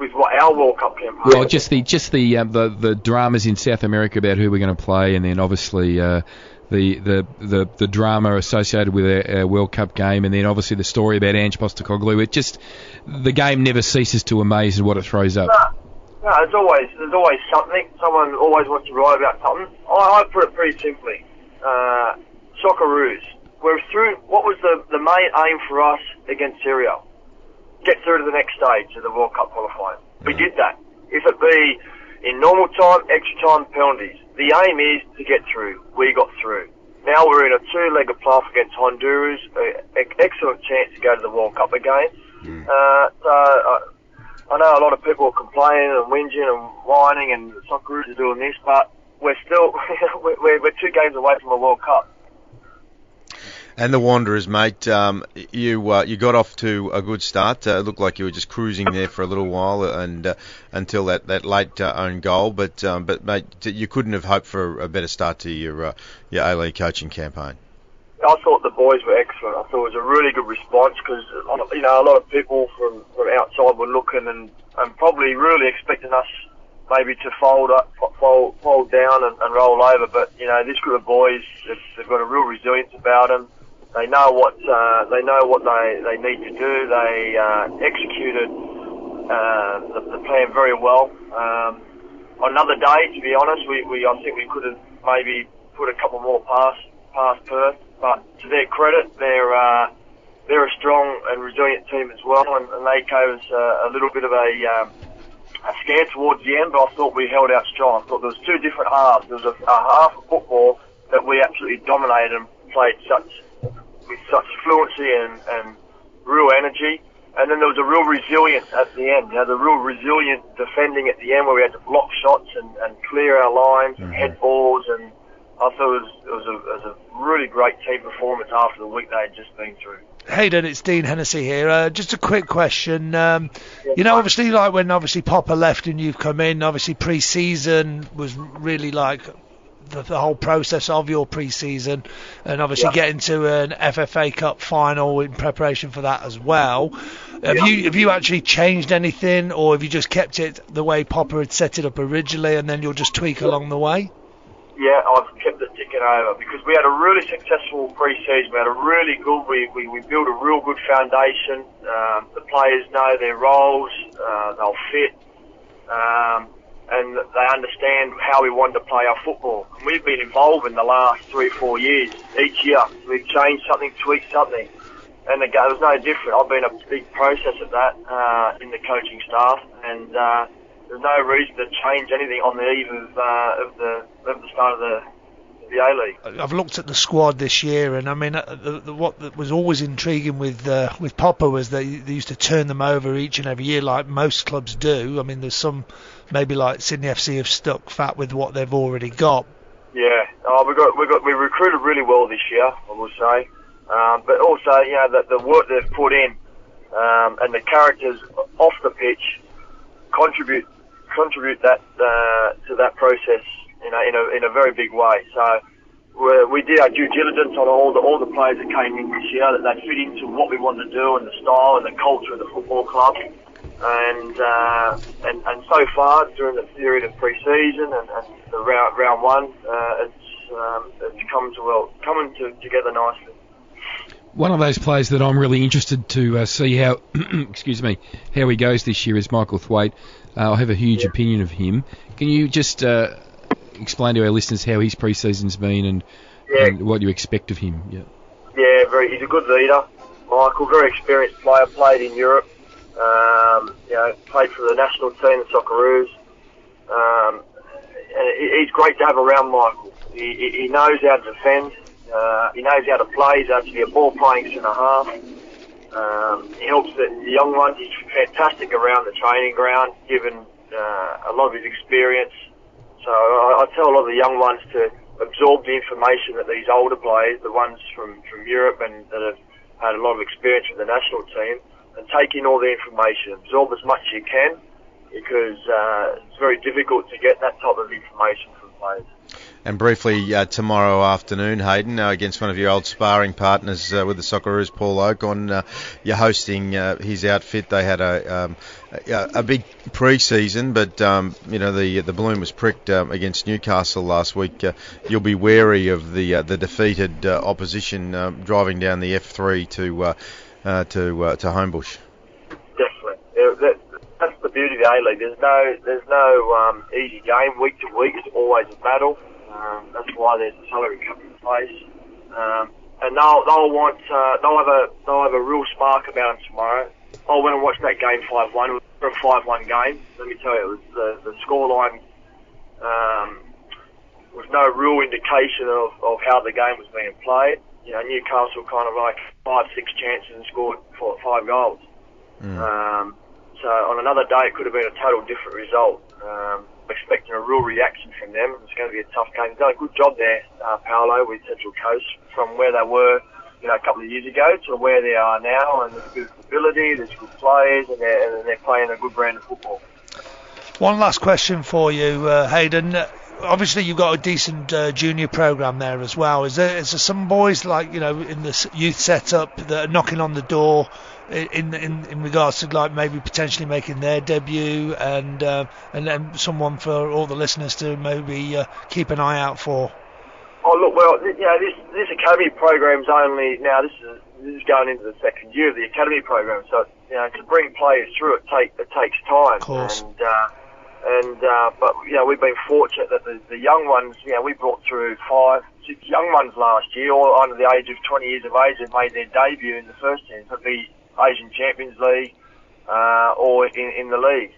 Speaker 15: With what our World Cup campaign.
Speaker 5: Well, just the just the uh, the the dramas in South America about who we're going to play, and then obviously uh, the, the the the drama associated with a, our World Cup game, and then obviously the story about Ange Postecoglou. It just the game never ceases to amaze at what it throws up.
Speaker 15: No, there's always there's always something. Someone always wants to write about something. I, I put it pretty simply. Uh, Socceroos. We're through. What was the the main aim for us against Syria? Get through to the next stage of the World Cup qualifying. We did that. If it be in normal time, extra time, penalties. The aim is to get through. We got through. Now we're in a two-legged playoff against Honduras. A, a- excellent chance to go to the World Cup again. Uh, so uh, I know a lot of people are complaining and whinging and whining, and the Socceroos are doing this, but we're still we're, <laughs> we're we're two games away from a World Cup.
Speaker 4: And the Wanderers, mate, um, you uh, you got off to a good start. Uh, it looked like you were just cruising there for a little while, and uh, until that, that late uh, own goal. But um, but mate, you couldn't have hoped for a better start to your uh, your A League coaching campaign.
Speaker 15: I thought the boys were excellent. I thought it was a really good response because you know a lot of people from, from outside were looking and, and probably really expecting us maybe to fold up, fold, fold down and, and roll over. But you know this group of boys, they've, they've got a real resilience about them. They know what uh, they know what they, they need to do. They uh, executed uh, the, the plan very well. Um, on another day, to be honest, we, we I think we could have maybe put a couple more past past Perth. But to their credit, they're uh, they're a strong and resilient team as well, and, and they gave us uh, a little bit of a um, a scare towards the end. But I thought we held out strong. I thought there was two different halves. There was a, a half of football that we absolutely dominated and played such with such fluency and, and real energy. And then there was a real resilience at the end. You know, the real resilient defending at the end where we had to block shots and, and clear our lines and head balls. And I thought it was, it was, a, it was a really great team performance after the week they had just been through.
Speaker 11: Hayden, it's Dean Hennessy here. Uh, just a quick question. Um, you know, obviously, like when obviously Popper left and you've come in, obviously pre-season was really like the, the whole process of your pre-season, and obviously
Speaker 15: Yeah.
Speaker 11: getting to an FFA Cup final in preparation for that as well. Have you have you actually changed anything, or have you just kept it the way Popper had set it up originally, and then you'll just tweak along the way?
Speaker 15: Yeah, I've kept the ticking over because we had a really successful pre-season. We had a really good, we, we, we built a real good foundation. Um, the players know their roles, uh, they'll fit, um, and they understand how we want to play our football. And we've been involved in the last three four years. Each year, we've changed something, tweaked something, and game was no different. I've been a big process of that uh, in the coaching staff, and uh, there's no reason to change anything on the eve of, uh, of the of the start of the.
Speaker 11: I've looked at the squad this year, and I mean, uh, the, the, what was always intriguing with uh, with Popper was they, they used to turn them over each and every year, like most clubs do. I mean, there's some maybe like Sydney FC have stuck fat with what they've already got.
Speaker 15: Yeah, oh, we got we got we recruited really well this year, I will say. Um, but also, you know, the, the work they've put in um, and the characters off the pitch contribute contribute that uh, to that process, you know, in a in a very big way. So we we did our due diligence on all the all the players that came in this year that they fit into what we want to do and the style and the culture of the football club. And uh, and and so far during the period of pre-season and, and the round round one, uh, it's um, it's come to well coming to, together nicely.
Speaker 5: One of those players that I'm really interested to uh, see how, <clears throat> excuse me, how he goes this year is Michael Thwaite. Uh, I have a huge opinion of him. Can you just uh, explain to our listeners how his pre-season's been and,
Speaker 15: Yeah.
Speaker 5: and what you expect of him? Yeah.
Speaker 15: Yeah, very. He's a good leader. Michael, very experienced player, played in Europe. Um, know, played for the national team, the Socceroos. Um, and he- he's great to have around Michael. He, he knows how to defend. Uh, he knows how to play. He's actually a ball playing centre half. Um, he helps the, the young ones. He's fantastic around the training ground, given uh, a lot of his experience. So I, I tell a lot of the young ones to absorb the information that these older players, the ones from, from Europe and that have had a lot of experience with the national team, and take in all the information, absorb as much as you can, because uh, it's very difficult to get that type of information from players.
Speaker 4: And briefly, uh, tomorrow afternoon, Hayden, uh, against one of your old sparring partners uh, with the Socceroos, Paul Okon uh, you're hosting uh, his outfit. They had a um, a, a big pre-season, but um, you know the the balloon was pricked um, against Newcastle last week. You'll be wary of the the defeated opposition uh, driving down the F3 to uh, to uh, to Homebush.
Speaker 15: Definitely. That's the beauty of the A League. There's no there's no um, easy game. Week to week, it's always a battle. Um, that's why there's a salary cap in place. Um, and they'll they'll want uh, they'll have a they'll have a real spark about them tomorrow. I went and watched that game five one. It was a five one game. Let me tell you, it was the the scoreline um, was no real indication of, of how the game was being played. You know, Newcastle kind of like five six chances and scored four, five goals. Um, so on another day, it could have been a total different result. Um, expecting a real reaction from them. It's going to be a tough game. They've done a good job there, uh, Paolo, with Central Coast, from where they were you know, a couple of years ago to where they are now, and there's good ability, there's good players, and they're, and they're playing a good brand of football.
Speaker 11: One last question for you, uh, Hayden. Obviously, you've got a decent uh, junior program there as well. Is there, is there some boys like you know in the youth setup that are knocking on the door in in, in regards to like maybe potentially making their debut and uh, and then someone for all the listeners to maybe uh, keep an eye out for?
Speaker 15: Oh look, well, you know, this this academy program's only now. This is this is going into the second year of the academy program. So you know, to bring players through it take it takes time.
Speaker 11: Of course.
Speaker 15: And uh, and uh, but you know, we've been fortunate that the, the young ones, you know, we brought through five, six young ones last year, all under the age of 20 years of age, that made their debut in the first team. Be Asian Champions League uh, or in in the league.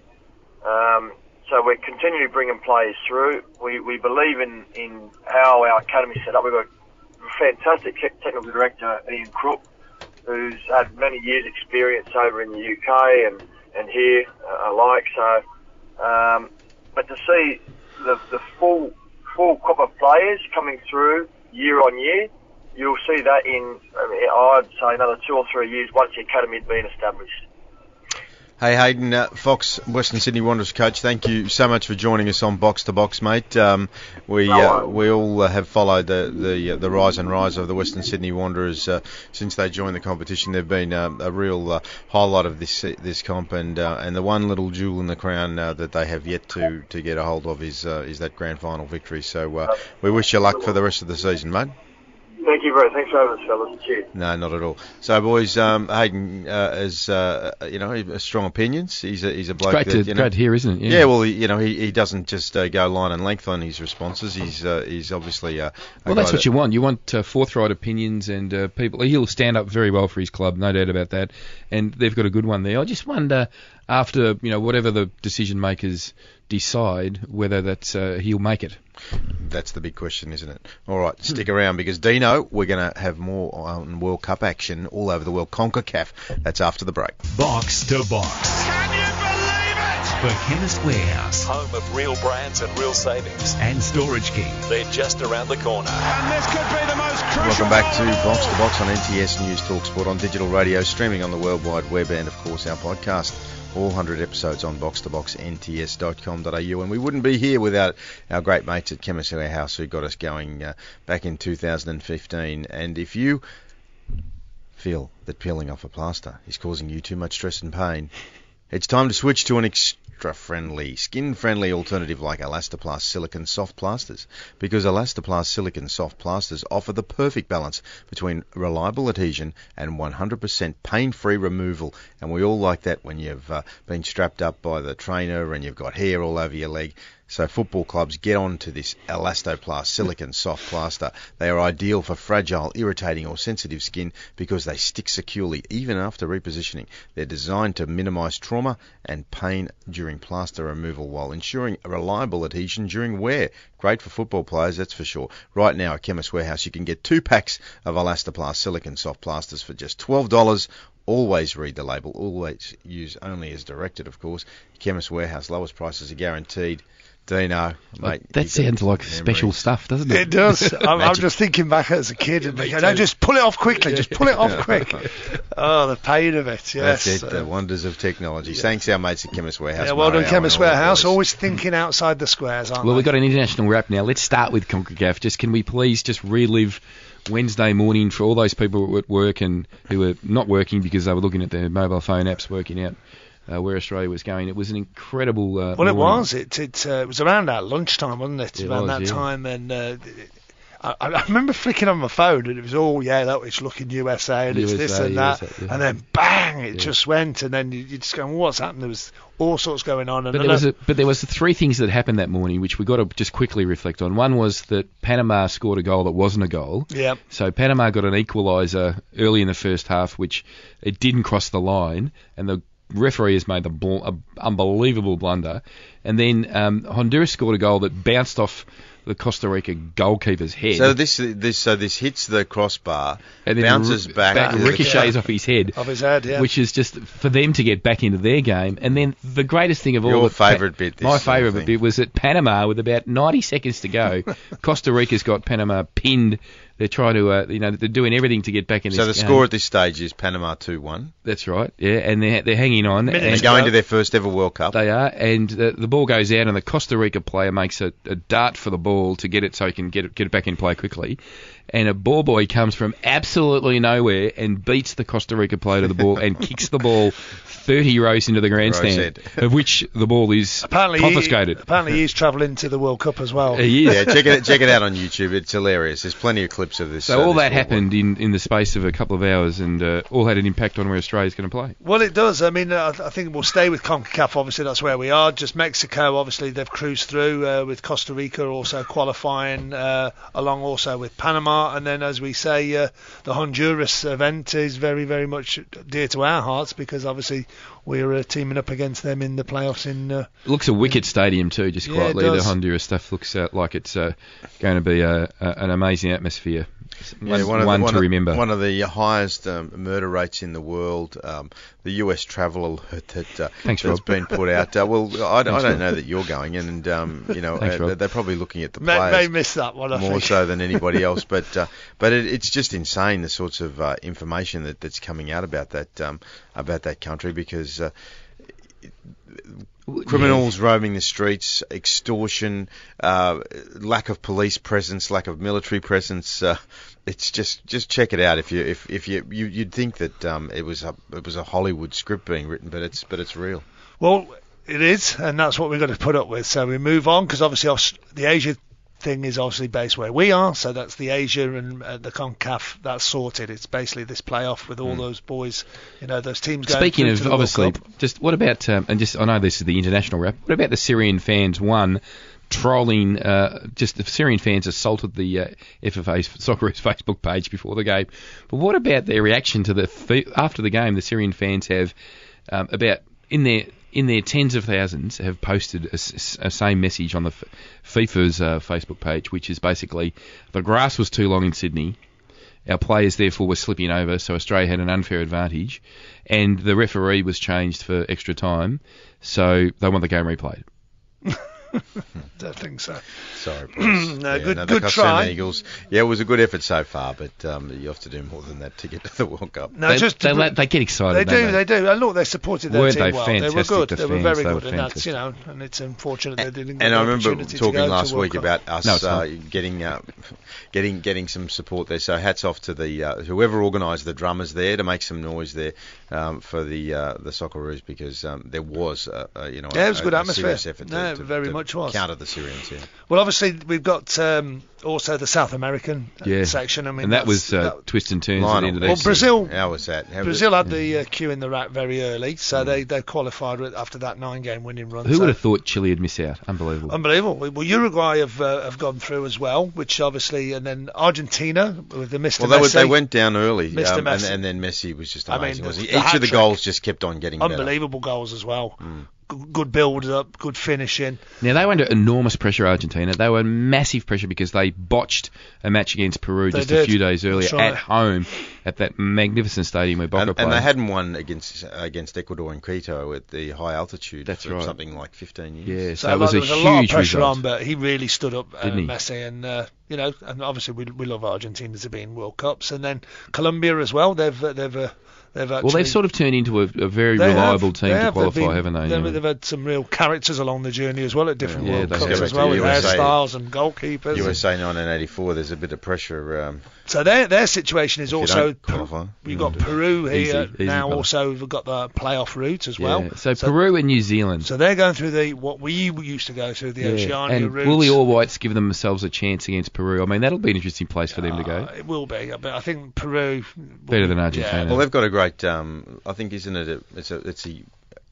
Speaker 15: Um, so we're continually bringing players through. We, we believe in, in how our academy set up. We've got a fantastic technical director, Ian Crook, who's had many years' experience over in the UK and, and here uh, alike. So, um, but to see the, the full full crop of players coming through year on year, you'll see that in I mean, I'd say another two or three years once the academy had been established.
Speaker 4: Hey Hayden, uh, Foxe Western Sydney Wanderers coach, thank you so much for joining us on Box to Box, mate. Um, we uh, we all uh, have followed the the uh, the rise and rise of the Western Sydney Wanderers uh, since they joined the competition. They've been uh, a real uh, highlight of this this comp, and uh, and the one little jewel in the crown uh, that they have yet to, to get a hold of is uh, is that grand final victory. So uh, we wish you luck for the rest of the season, mate.
Speaker 15: Thank you very Thanks for having us, fellas. Cheers.
Speaker 4: No, not at all. So, boys, um, Hayden uh, has, uh, you know, strong opinions. He's a, he's a bloke
Speaker 5: great
Speaker 4: that,
Speaker 5: to-
Speaker 4: you know,
Speaker 5: great to hear, isn't it? Yeah.
Speaker 4: well, he, you know, he, he doesn't just uh, go line and length on his responses. He's uh, he's obviously uh, a
Speaker 5: Well, that's what
Speaker 4: that-
Speaker 5: you want. You want uh, forthright opinions and uh, people. He'll stand up very well for his club, no doubt about that. And they've got a good one there. I just wonder, after you know whatever the decision makers decide, whether that's uh, he'll make it.
Speaker 4: That's the big question, isn't it? All right, stick around because Dino, we're going to have more on World Cup action all over the world. CONCACAF. That's after the break.
Speaker 1: Box to box. For Chemist Warehouse
Speaker 3: Home of real brands and real savings.
Speaker 1: and Storage King.
Speaker 3: They're just around the corner.
Speaker 2: And this could be the most crucial
Speaker 4: Welcome back to Box to Box on NTS News Talk Sport on digital radio, streaming on the World Wide Web, and of course our podcast. All 100 episodes on box2boxnts.com.au. And we wouldn't be here without our great mates at Chemist Warehouse who got us going uh, back in 2015. And if you feel that peeling off a plaster is causing you too much stress and pain, it's time to switch to an friendly, skin friendly alternative like Elastoplast Silicon Soft Plasters because Elastoplast Silicon Soft Plasters offer the perfect balance between reliable adhesion and 100% pain free removal. And we all like that when you've uh, been strapped up by the trainer and you've got hair all over your leg. So football clubs get on to this Elastoplast silicon <laughs> soft plaster. They are ideal for fragile, irritating or sensitive skin because they stick securely even after repositioning. They're designed to minimize trauma and pain during plaster removal while ensuring a reliable adhesion during wear. Great for football players, that's for sure. Right now at Chemist Warehouse you can get two packs of Elastoplast silicon soft plasters for just $12 Always read the label. Always use only as directed, of course. Chemist Warehouse, lowest prices are guaranteed. Dino, mate.
Speaker 5: that sounds like
Speaker 4: memories.
Speaker 5: special stuff, doesn't it?
Speaker 11: It does. <laughs> I'm, I'm just thinking back as a kid and <laughs>
Speaker 4: Me
Speaker 11: thinking, no,
Speaker 4: too.
Speaker 11: just pull it off quickly. Just pull it off <laughs> quick. Oh, the pain of it. Yes.
Speaker 4: That's it, the wonders of technology. Thanks, our mates at Chemist Warehouse.
Speaker 11: Yeah, well done, Chemist
Speaker 4: and all the
Speaker 11: Warehouse. Always thinking outside the squares, aren't we?
Speaker 5: Well,
Speaker 11: they?
Speaker 5: we've got an international wrap now. Let's start with CONCACAF. Just can we please just relive Wednesday morning for all those people who were at work and who were not working because they were looking at their mobile phone apps working out uh, where Australia was going. It was an incredible. Uh,
Speaker 11: Well, it was. It it, uh, it was around that lunchtime, wasn't it?
Speaker 5: It
Speaker 11: around
Speaker 5: was,
Speaker 11: that
Speaker 5: yeah.
Speaker 11: time, and uh, I, I remember flicking on my phone, and it was all yeah, that was looking USA, and it's this
Speaker 5: USA,
Speaker 11: and that,
Speaker 5: yeah.
Speaker 11: and then bang, it
Speaker 5: Yeah.
Speaker 11: just went, and then you, you just go, well, what's happened? There was all sorts going on, and
Speaker 5: But there was a, but there was three things that happened that morning which we got to just quickly reflect on. One was that Panama scored a goal that wasn't a goal.
Speaker 11: Yep.
Speaker 5: So Panama got an equaliser early in the first half, which it didn't cross the line, and the referee has made the bl- a unbelievable blunder. And then um, Honduras scored a goal that bounced off the Costa Rica goalkeeper's head.
Speaker 4: So this this so this hits the crossbar,
Speaker 5: and then
Speaker 4: bounces
Speaker 5: r-
Speaker 4: back, to the-
Speaker 5: ricochets off his head,
Speaker 11: Off his head, yeah.
Speaker 5: which is just for them to get back into their game. And then the greatest thing of all,
Speaker 4: Your
Speaker 5: that Pa-
Speaker 4: favourite bit, this
Speaker 5: my favourite bit was that Panama, with about 90 seconds to go, <laughs> Costa Rica's got Panama pinned. They're trying to, uh, you know, they're doing everything to get back in.
Speaker 4: So the
Speaker 5: this game.
Speaker 4: score at this stage is Panama two one.
Speaker 5: That's right. Yeah, and they're they're hanging on.
Speaker 4: They're
Speaker 5: and
Speaker 4: going to their first ever World Cup.
Speaker 5: They are, and the, the ball goes out, and the Costa Rica player makes a, a dart for the ball to get it so he can get it, get it back in play quickly. And a ball boy comes from absolutely nowhere and beats the Costa Rica player to the ball and kicks the ball 30 rows into the grandstand, of which the ball is <laughs>
Speaker 11: Apparently, he-
Speaker 5: confiscated.
Speaker 11: apparently he's travelling to the World Cup as well.
Speaker 5: He is.
Speaker 4: Yeah, check it check it out on YouTube. It's hilarious. There's plenty of clips of this.
Speaker 5: So
Speaker 4: uh,
Speaker 5: all
Speaker 4: this
Speaker 5: that happened in, in the space of a couple of hours, and uh, all had an impact on where Australia's going to play.
Speaker 11: Well, it does. I mean, uh, I think we'll stay with CONCACAF. Obviously, that's where we are. Just Mexico, obviously, they've cruised through uh, with Costa Rica also qualifying, uh, along also with Panama. And then, as we say, uh, the Honduras event is very, very much dear to our hearts because obviously we're uh, teaming up against them in the playoffs in. Uh,
Speaker 5: It looks a wicked stadium too, just
Speaker 11: Yeah,
Speaker 5: quietly. The. Honduras stuff looks uh, like it's uh, going to be a, a, an amazing atmosphere.
Speaker 4: Yeah,
Speaker 5: one,
Speaker 4: of the-
Speaker 5: one to
Speaker 4: of-
Speaker 5: remember.
Speaker 4: One of the highest um, murder rates in the world. Um, the US travel alert that uh,
Speaker 5: Thanks,
Speaker 4: that's
Speaker 5: Rob.
Speaker 4: been put out. Uh, well, I, I don't
Speaker 5: Rob.
Speaker 4: know that you're going, and um, you know
Speaker 5: Thanks,
Speaker 4: uh, they're probably looking at the
Speaker 11: may,
Speaker 4: players
Speaker 11: may miss that one, I
Speaker 4: more
Speaker 11: think.
Speaker 4: so than <laughs> anybody else. But uh, but it, it's just insane the sorts of uh, information that, that's coming out about that um, about that country because. Uh, criminals roaming the streets, extortion, uh, lack of police presence, lack of military presence. Uh, it's just just check it out if you if, if you, you you'd think that um, it was a it was a Hollywood script being written, but it's but it's real.
Speaker 11: Well, it is, and that's what we've got to put up with. So we move on because obviously Aus- the Asia thing is obviously based where we are. So that's the Asia and uh, the Concaf. That's sorted. It's basically this playoff with all those boys, you know, those teams going.
Speaker 5: Speaking of
Speaker 11: to the World
Speaker 5: obviously, just what about um, and just I know this is the international wrap. What about the Syrian fans? One trolling, uh, just the Syrian fans assaulted the uh, FFA's Socceroos Facebook page before the game. But what about their reaction to the after the game? The Syrian fans have um, about in their in their tens of thousands have posted a same message on the F- FIFA's uh, Facebook page, which is basically the grass was too long in Sydney. Our players therefore were slipping over, so Australia had an unfair advantage, and the referee was changed for extra time, so they want the game replayed. <laughs> <laughs>
Speaker 11: Don't think so.
Speaker 4: Sorry, <clears throat> boys.
Speaker 11: No,
Speaker 4: Yeah,
Speaker 11: good-
Speaker 4: the
Speaker 11: good try.
Speaker 4: Eagles. Yeah, it was a good effort so far, but um, you have to do more than that to get <laughs> to the World Cup.
Speaker 11: No,
Speaker 5: they,
Speaker 11: just
Speaker 5: they,
Speaker 11: br-
Speaker 5: they get excited.
Speaker 11: They
Speaker 5: don't
Speaker 11: do, they do. And look, they supported their
Speaker 5: Weren't
Speaker 11: team
Speaker 5: they
Speaker 11: well. They were good.
Speaker 5: the
Speaker 11: They were very
Speaker 5: They were
Speaker 11: good, and that's you know, and it's unfortunate they didn't get
Speaker 4: And
Speaker 11: the
Speaker 4: I remember
Speaker 11: opportunity
Speaker 4: talking
Speaker 11: to go
Speaker 4: last week
Speaker 11: Cup.
Speaker 4: about us
Speaker 5: No,
Speaker 4: uh, getting uh, getting getting some support there. So hats off to the uh, whoever organised the drummers there to make some noise there um, for the uh, the Socceroos because um, there was uh, uh, you know
Speaker 11: Yeah,
Speaker 4: a,
Speaker 11: it was a good
Speaker 4: a
Speaker 11: atmosphere.
Speaker 4: serious effort
Speaker 11: No,
Speaker 4: to-
Speaker 11: very
Speaker 4: to
Speaker 11: much was.
Speaker 4: counter the Syrians. Yeah.
Speaker 11: Well, obviously we've got um, also the South American uh,
Speaker 5: Yeah.
Speaker 11: section. I mean,
Speaker 5: and that was uh,
Speaker 11: that-
Speaker 5: twists and turns at the
Speaker 4: Lionel
Speaker 5: end of the
Speaker 11: Well. Brazil-
Speaker 4: How was that? How
Speaker 11: Brazil
Speaker 4: it?
Speaker 11: had the uh, queue in the rat very early, so they they qualified after that nine-game winning run.
Speaker 5: Who
Speaker 11: so
Speaker 5: would have thought Chile would miss out? Unbelievable.
Speaker 11: Unbelievable. Well, Uruguay have uh, have gone through as well, which obviously, and then Argentina with the Mr.
Speaker 4: Well, they, were,
Speaker 11: Messi.
Speaker 4: they went down early,
Speaker 11: Mr.
Speaker 4: um, and,
Speaker 11: Messi.
Speaker 4: and then Messi was just amazing.
Speaker 11: I mean,
Speaker 4: wasn't
Speaker 11: the-
Speaker 4: he?
Speaker 11: the
Speaker 4: Each of the goals just kept on getting better.
Speaker 11: unbelievable goals as well.
Speaker 4: Mm.
Speaker 11: G- Good build up, good finishing.
Speaker 5: Now they were under enormous pressure, Argentina. They were massive pressure because they botched a match against Peru
Speaker 11: They
Speaker 5: just
Speaker 11: did.
Speaker 5: a few days earlier
Speaker 11: That's right.
Speaker 5: at home at that magnificent stadium where Boca
Speaker 4: And,
Speaker 5: played.
Speaker 4: and they hadn't won against against Ecuador in Quito at the high altitude
Speaker 5: That's
Speaker 4: for
Speaker 5: right.
Speaker 4: something like 15 years.
Speaker 5: yeah, so,
Speaker 11: So
Speaker 5: it was
Speaker 11: there
Speaker 5: a
Speaker 11: was a lot of
Speaker 5: huge
Speaker 11: pressure
Speaker 5: result.
Speaker 11: on, but he really stood up, uh, Messi, and uh, you know, and obviously we we love Argentina to be in World Cups, and then Colombia as well. They've uh, they've uh, they've actually,
Speaker 5: well, they've sort of turned into a, a very reliable
Speaker 11: have,
Speaker 5: team to
Speaker 11: have, they've
Speaker 5: qualify,
Speaker 11: been-
Speaker 5: haven't they?
Speaker 11: They've,
Speaker 5: Yeah.
Speaker 11: they've had some real characters along the journey as well at different
Speaker 5: Yeah,
Speaker 11: World
Speaker 5: they
Speaker 11: Cups as well, with
Speaker 4: USA.
Speaker 11: hairstyles and goalkeepers.
Speaker 4: USA 1984. There's a bit of pressure. Um,
Speaker 11: So their their situation is
Speaker 4: if
Speaker 11: also
Speaker 4: don't qualify.
Speaker 11: we've got Peru here
Speaker 5: Easy, easy
Speaker 11: now.
Speaker 5: fella.
Speaker 11: Also, we've got the playoff route as
Speaker 5: Yeah,
Speaker 11: well.
Speaker 5: So, Peru and New Zealand.
Speaker 11: So they're going through the what we used to go through the
Speaker 5: Yeah.
Speaker 11: Oceania
Speaker 5: and
Speaker 11: route.
Speaker 5: will the All Whites give themselves a chance against Peru? I mean, that'll be an interesting place for them to go.
Speaker 11: Uh, it will be, but I think Peru
Speaker 5: Better than Argentina.
Speaker 4: Well, they've got a great. Um, I think, isn't it? A, it's a it's a,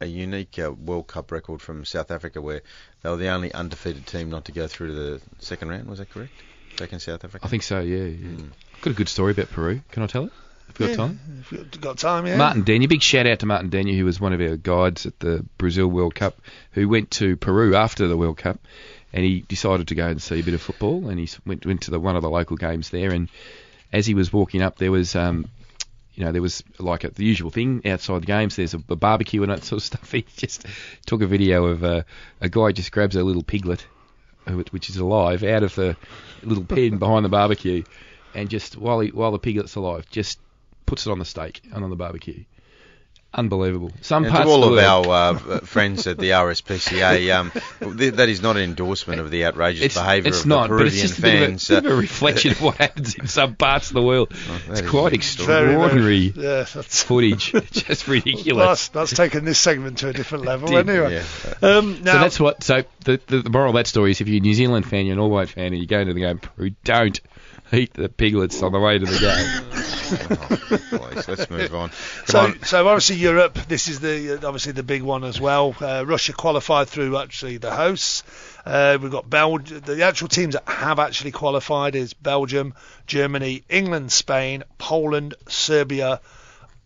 Speaker 4: a unique uh, World Cup record from South Africa, where they were the only undefeated team not to go through to the second round. Was that correct? Back in South Africa.
Speaker 5: I think so. Yeah. yeah.
Speaker 11: Hmm.
Speaker 5: Got a good story about Peru. Can I tell it? Have you got
Speaker 11: Yeah,
Speaker 5: time?
Speaker 11: If you've got time, yeah.
Speaker 5: Martin Daniel, big shout out to Martin Daniel, who was one of our guides at the Brazil World Cup, who went to Peru after the World Cup, and he decided to go and see a bit of football, and he went went to the one of the local games there, and as he was walking up, there was. Um, you know, there was like a, the usual thing outside the games. There's a, a barbecue and that sort of stuff. <laughs> He just took a video of uh, a guy just grabs a little piglet, which is alive, out of the little pen behind the barbecue, and just while he, while the piglet's alive, just puts it on the steak and on the barbecue. Unbelievable. Some
Speaker 4: And
Speaker 5: parts
Speaker 4: to all
Speaker 5: of
Speaker 4: of our uh, <laughs> friends at the RSPCA, um, <laughs> th- that is not an endorsement of the outrageous
Speaker 5: it's,
Speaker 4: behaviour
Speaker 5: it's
Speaker 4: of
Speaker 5: not,
Speaker 4: the
Speaker 5: but it's
Speaker 4: Peruvian
Speaker 5: just a bit, of a, bit of a
Speaker 4: uh,
Speaker 5: reflection of what happens in some parts of the world.
Speaker 4: that
Speaker 5: it's
Speaker 4: is
Speaker 5: quite
Speaker 11: Very, very-
Speaker 5: extraordinary
Speaker 11: yeah, that's <laughs>
Speaker 5: footage. just ridiculous.
Speaker 11: That's, that's taken this segment to a different level.
Speaker 5: Did,
Speaker 11: anyway,
Speaker 5: yeah.
Speaker 11: um, now
Speaker 5: so that's what. So the, the the moral of that story is, if you're a New Zealand fan, you're an All White fan, and you go into the game, Peru, don't eat the piglets on the way to the <laughs> game.
Speaker 4: Please, let's move on. Come
Speaker 11: So,
Speaker 4: on.
Speaker 11: so obviously Europe, this is the uh, obviously the big one as well. Uh, Russia qualified through actually the hosts. Uh, we've got Belgium. The actual teams that have actually qualified is Belgium, Germany, England, Spain, Poland, Serbia,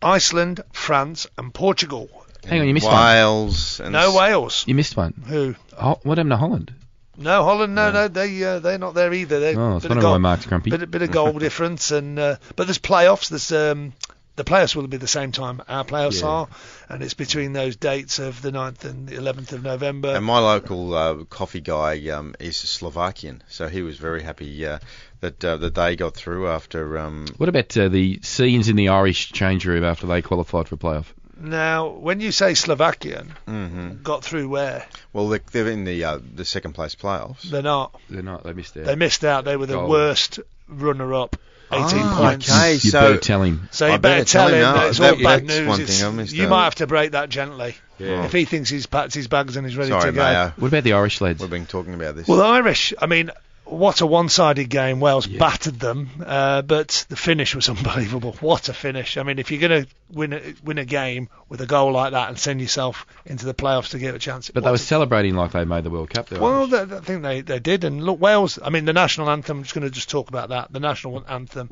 Speaker 11: Iceland, France, and Portugal.
Speaker 5: Hang on, you missed
Speaker 4: Wales
Speaker 5: one.
Speaker 4: and
Speaker 11: No Wales.
Speaker 5: You missed one.
Speaker 11: Who?
Speaker 5: Ho- what happened to Holland?
Speaker 11: No, Holland. No, no, they uh, they're not there either. They're
Speaker 5: Oh, it's
Speaker 11: bit
Speaker 5: wondering
Speaker 11: of goal,
Speaker 5: why Mark's grumpy.
Speaker 11: Bit, bit of goal <laughs> difference, and uh, but there's playoffs. There's um, the playoffs will be the same time our playoffs
Speaker 4: Yeah.
Speaker 11: are, and it's between those dates of the 9th and the 11th of November.
Speaker 4: And my local uh, coffee guy um, is Slovakian, so he was very happy uh, that uh, that they got through after. Um,
Speaker 5: What about uh, the scenes in the Irish change room after they qualified for playoff?
Speaker 11: Now, when you say Slovakian,
Speaker 4: mhm.
Speaker 11: got through where?
Speaker 4: Well, they're, they're in the uh, the second place playoffs.
Speaker 11: They're not.
Speaker 5: They're not. They missed out.
Speaker 11: They missed out. They were the
Speaker 5: Goal.
Speaker 11: worst runner-up. 18
Speaker 4: Ah,
Speaker 11: points.
Speaker 4: okay,
Speaker 5: You
Speaker 4: so
Speaker 5: better tell him.
Speaker 11: So you
Speaker 4: I
Speaker 11: better,
Speaker 4: better
Speaker 11: tell
Speaker 4: tell
Speaker 11: him
Speaker 4: him
Speaker 11: that it's
Speaker 4: That-
Speaker 11: all bad news.
Speaker 4: one thing I missed
Speaker 11: you
Speaker 4: out.
Speaker 11: might have to break that gently.
Speaker 4: Yeah.
Speaker 11: If he thinks he's packed his bags and he's ready
Speaker 4: Sorry,
Speaker 11: to go.
Speaker 4: Mayo.
Speaker 5: What about the Irish lads?
Speaker 4: We've been talking about this.
Speaker 11: Well, the Irish, I mean, what a one-sided game. Wales battered them, uh, but the finish was <laughs> unbelievable. What a finish! I mean, if you're going to win a, win a game with a goal like that and send yourself into the playoffs to get a chance,
Speaker 5: But they were celebrating like they made the World Cup.
Speaker 11: well, they, I think they, they did. And look, Wales. I mean, the national anthem. I'm just going to just talk about that. The national anthem,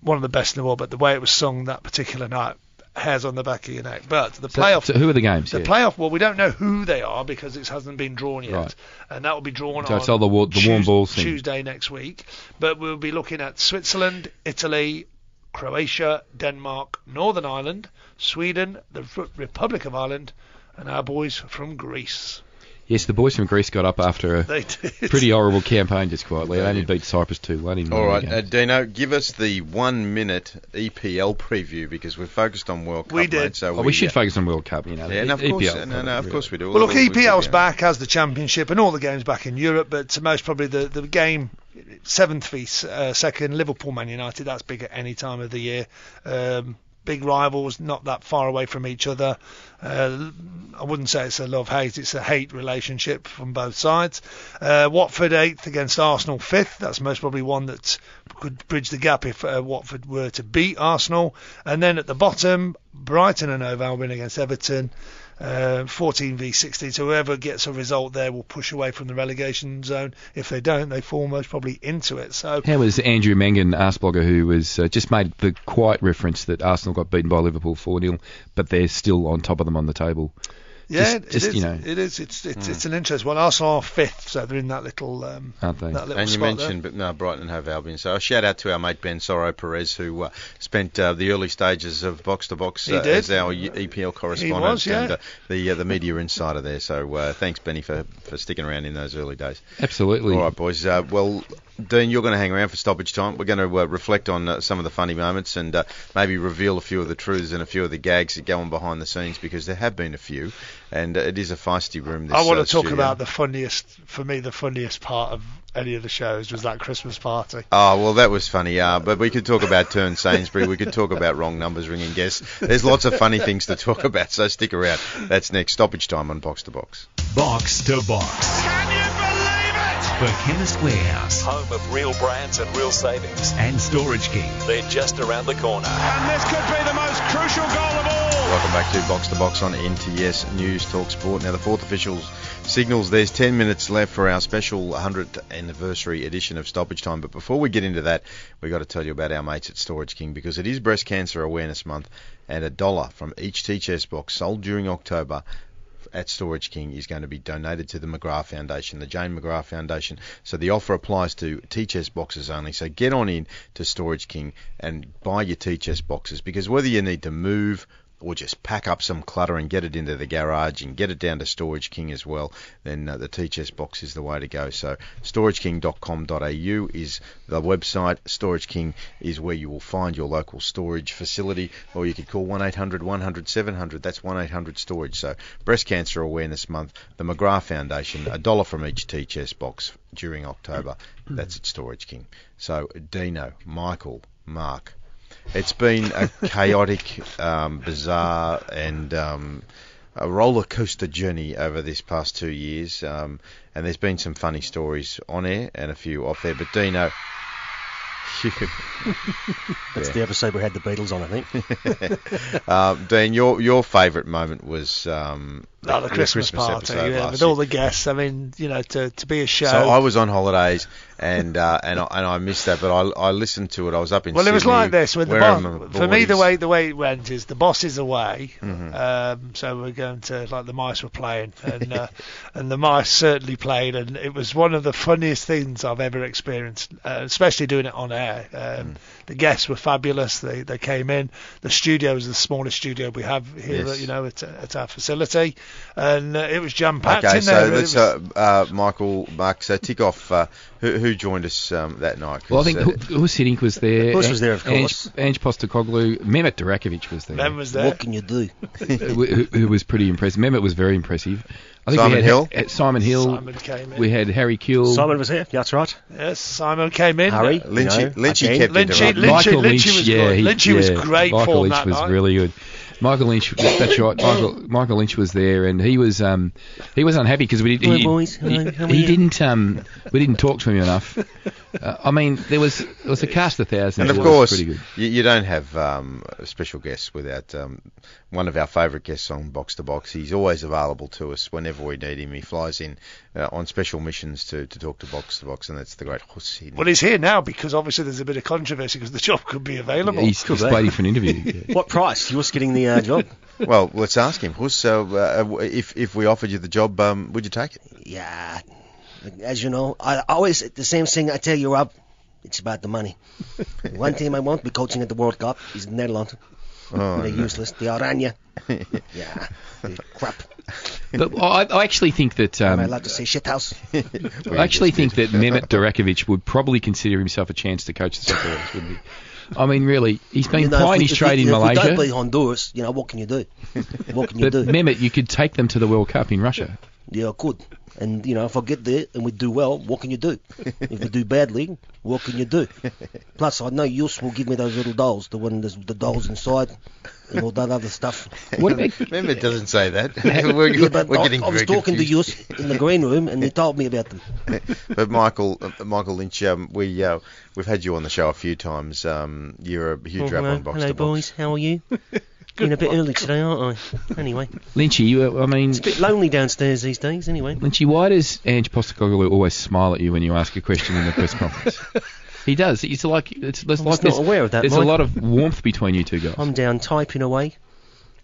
Speaker 11: one of the best in the world. But the way it was sung that particular night, hairs on the back of your neck. But the
Speaker 5: So-
Speaker 11: playoff.
Speaker 5: so who are the games?
Speaker 11: The
Speaker 5: Yeah.
Speaker 11: playoff. Well, we don't know who they are because it hasn't been drawn yet,
Speaker 5: Right.
Speaker 11: and that will be drawn
Speaker 5: So
Speaker 11: on
Speaker 5: the wa- the warm
Speaker 11: Tues-
Speaker 5: balls thing.
Speaker 11: Tuesday next week. But we'll be looking at Switzerland, Italy, Croatia, Denmark, Northern Ireland, Sweden, the Republic of Ireland, and our boys from Greece.
Speaker 5: Yes, the boys from Greece got up after a pretty horrible campaign just quietly. They only beat Cyprus 2 1 in
Speaker 4: All
Speaker 5: one
Speaker 4: right, uh, Dino, give us the one minute EPL preview because we're focused on World Cup.
Speaker 11: We did.
Speaker 4: mate, so
Speaker 5: Oh, we should focus on World Cup, you know.
Speaker 4: Yeah,
Speaker 5: the
Speaker 4: no, of course,
Speaker 5: EPL,
Speaker 4: no, no, of course we do.
Speaker 11: Well, look,
Speaker 4: We- we-
Speaker 11: EPL's
Speaker 4: yeah.
Speaker 11: back as the championship and all the games back in Europe, but to most probably the, the game seventh v uh, second Liverpool Man United. That's big at any time of the year. Um, big rivals, not that far away from each other. Uh, I wouldn't say it's a love hate; it's a hate relationship from both sides. Uh, Watford eighth against Arsenal fifth. That's most probably one that could bridge the gap if uh, Watford were to beat Arsenal. And then at the bottom, Brighton and Hove Albion against Everton. Uh, 14 v 16. So whoever gets a result there will push away from the relegation zone. If they don't, they fall most probably into it. So
Speaker 5: How was Andrew Mangan, Arseblogger, who was uh, just made the quiet reference that Arsenal got beaten by Liverpool 4 0, but they're still on top of them on the table.
Speaker 11: Yeah,
Speaker 5: just,
Speaker 11: it
Speaker 5: just
Speaker 11: is.
Speaker 5: you know,
Speaker 11: it is. It's it's,
Speaker 4: Mm.
Speaker 11: it's an interest. Well, Arsenal are fifth, so they're in that little um,
Speaker 5: aren't they?
Speaker 11: that little
Speaker 4: And you
Speaker 11: spot
Speaker 4: mentioned, but no, Brighton and Hove Albion. So a shout out to our mate Ben Sorrow Perez, who uh, spent uh, the early stages of box to box uh, as our EPL correspondent
Speaker 11: was, yeah.
Speaker 4: and uh, the uh, the media insider there. So uh, thanks, Benny, for, for sticking around in those early days.
Speaker 5: Absolutely.
Speaker 4: All right, boys. Uh, well, Dean, you're going to hang around for stoppage time. We're going to uh, reflect on uh, some of the funny moments and uh, maybe reveal a few of the truths and a few of the gags that go on behind the scenes because there have been a few, and uh, it is a feisty room. This,
Speaker 11: I want to talk
Speaker 4: studio.
Speaker 11: about the funniest, for me, the funniest part of any of the shows was that Christmas party.
Speaker 4: Oh well, that was funny. Uh, but we could talk about Turn Sainsbury. We could talk about wrong numbers ringing guests. There's lots of funny things to talk about. So stick around. That's next stoppage time on Box to Box.
Speaker 1: Box to Box.
Speaker 2: Can you believe it?
Speaker 1: For Chemist Warehouse
Speaker 3: Home of real brands and real savings.
Speaker 1: and Storage King.
Speaker 3: They're just around the corner.
Speaker 2: And this could be the most crucial goal of all.
Speaker 4: Welcome back to Box to Box on NTS News Talk Sport. Now the fourth official signals there's 10 minutes left for our special 100th anniversary edition of Stoppage Time. But before we get into that, we've got to tell you about our mates at Storage King because it is Breast Cancer Awareness Month, and a dollar from each THS box sold during October at Storage King is going to be donated to the McGrath Foundation, the Jane McGrath Foundation. So the offer applies to THS boxes only. So get on in to Storage King and buy your THS boxes because whether you need to move or just pack up some clutter and get it into the garage and get it down to Storage King as well, then uh, the THS box is the way to go. So storageking.com.au is the website. Storage King is where you will find your local storage facility, or you could call 1800 100 700. That's 1800 Storage. So Breast Cancer Awareness Month, the McGrath Foundation, a dollar from each THS box during October. That's at Storage King. So Dino, Michael, Mark. It's been a chaotic, um, bizarre, and um, a roller coaster journey over this past two years. Um, and there's been some funny stories on air and a few off there. But Dino, <laughs>
Speaker 6: That's
Speaker 4: Yeah.
Speaker 6: the episode we had the Beatles on, I think. <laughs>
Speaker 4: um, Dean, your your favourite moment was um,
Speaker 11: Oh, the Christmas, party,
Speaker 4: episode
Speaker 11: yeah,
Speaker 4: last
Speaker 11: with
Speaker 4: year.
Speaker 11: all the guests. I mean, you know, to, to be a show.
Speaker 4: So I was on holidays and uh, and I, and I missed that, but I, I listened to it. I was up in
Speaker 11: well, it was like this with the boss. For me, the way the way it went is the boss is away,
Speaker 4: Mhm.
Speaker 11: um, so we're going to like the mice were playing, and uh, <laughs> and the mice certainly played, and it was one of the funniest things I've ever experienced, uh, especially doing it on air. Um,
Speaker 4: Mm.
Speaker 11: The guests were fabulous. They they came in. The studio is the smallest studio we have here,
Speaker 4: Yes.
Speaker 11: you know, at, at our facility, and uh, it was jam packed
Speaker 4: Okay,
Speaker 11: in
Speaker 4: so
Speaker 11: there. It
Speaker 4: let's,
Speaker 11: was-
Speaker 4: uh, uh, Michael, Mark, so tick off uh, who, who joined us um, that night. 'cause,
Speaker 5: Well, I think
Speaker 4: uh,
Speaker 5: Hu- Husinink was there.
Speaker 6: Huss was there, of course.
Speaker 5: Ange Postecoglou, Mehmet Durakovic was there.
Speaker 11: Mem was there.
Speaker 6: What can you do? <laughs>
Speaker 5: who, who- who was pretty impressive. Mehmet was very impressive. I think
Speaker 4: Simon
Speaker 5: we had
Speaker 4: Hill?
Speaker 5: uh, Simon Hill.
Speaker 11: Simon came in.
Speaker 5: We had Harry Kewell.
Speaker 6: Simon was here. Yeah, that's right.
Speaker 11: Yes, Simon came in.
Speaker 6: Harry,
Speaker 4: Lynchy,
Speaker 6: you know,
Speaker 4: Lynchy kept
Speaker 11: Lynchy-
Speaker 4: interrupting.
Speaker 11: Lynchy-
Speaker 5: Michael
Speaker 11: Lynchy
Speaker 5: Lynch,
Speaker 11: was
Speaker 5: yeah,
Speaker 11: good.
Speaker 5: he,
Speaker 11: Lynchy was
Speaker 5: yeah,
Speaker 11: great
Speaker 5: Michael
Speaker 11: form
Speaker 5: Lynch
Speaker 11: that
Speaker 5: was
Speaker 11: night.
Speaker 5: really good. Michael Lynch, that's right. <coughs> Michael, Michael Lynch was there, and he was um, he was unhappy because we did,
Speaker 6: Hello,
Speaker 5: he,
Speaker 6: boys. Hello, how are
Speaker 5: he didn't um, we didn't talk to him enough. <laughs> Uh, I mean, there was there was a cast of thousands.
Speaker 4: And of course,
Speaker 5: pretty good.
Speaker 4: you, you don't have um, special guests without um, one of our favourite guests on Box to Box. He's always available to us whenever we need him. He flies in uh, on special missions to, to talk to Box to Box, and that's the great Hussein.
Speaker 11: Well, he's here now because obviously there's a bit of controversy because the job could be available.
Speaker 5: He's, he's waiting for an interview. yeah. <laughs>
Speaker 6: What price? You was getting the uh, job.
Speaker 4: Well, let's ask him. Hus, uh, uh, if if we offered you the job, um, would you take it?
Speaker 16: Yeah, as you know, I always the same thing I tell you, Rob. It's about the money. <laughs> One team I won't be coaching at the World Cup is the Netherlands.
Speaker 4: Oh,
Speaker 16: They're
Speaker 4: no.
Speaker 16: useless. The Oranje. <laughs> yeah, they're crap.
Speaker 5: But I, I actually think that
Speaker 16: Am
Speaker 5: um,
Speaker 16: I allowed to say shithouse? <laughs>
Speaker 5: I actually think that Mehmet Durakovic would probably consider himself a chance to coach the Socceroos, wouldn't he? I mean, really, he's been
Speaker 16: You know,
Speaker 5: plying his
Speaker 16: we-
Speaker 5: trade
Speaker 16: if
Speaker 5: in
Speaker 16: we- If we don't play
Speaker 5: Malaysia.
Speaker 16: Honduras, you know, what can you do? What can you
Speaker 5: But
Speaker 16: do?
Speaker 5: Mehmet, you could take them to the World Cup in Russia.
Speaker 16: Yeah, I could. And, you know, if I get there and we do well, what can you do? <laughs> if we do badly, what can you do? Plus, I know Yus will give me those little dolls, the one the dolls inside and all that other stuff. <laughs>
Speaker 5: What about
Speaker 4: Mehmet doesn't say that. <laughs> we're,
Speaker 16: Yeah, but
Speaker 4: we're
Speaker 16: I,
Speaker 4: getting
Speaker 16: I was talking
Speaker 4: confused.
Speaker 16: to Yus in the green room and he told me about them.
Speaker 4: but Michael, uh, Michael Lynch, um, we uh, we've had you on the show a few times. Um, you're a huge
Speaker 16: Oh,
Speaker 4: rap on Box
Speaker 16: hello
Speaker 4: to Box.
Speaker 16: boys, how are you? Been a bit early today, aren't I? Anyway,
Speaker 5: Lynchy, you, uh, I mean,
Speaker 16: it's a bit lonely downstairs these days. Anyway,
Speaker 5: Lynchy, why does Ange Postecoglou always smile at you when you ask a question in the press conference? <laughs> he does. It's like it's, it's
Speaker 16: I
Speaker 5: like
Speaker 16: was not aware of that,
Speaker 5: there's
Speaker 16: Mike.
Speaker 5: a lot of warmth between you two guys.
Speaker 16: I'm down typing away.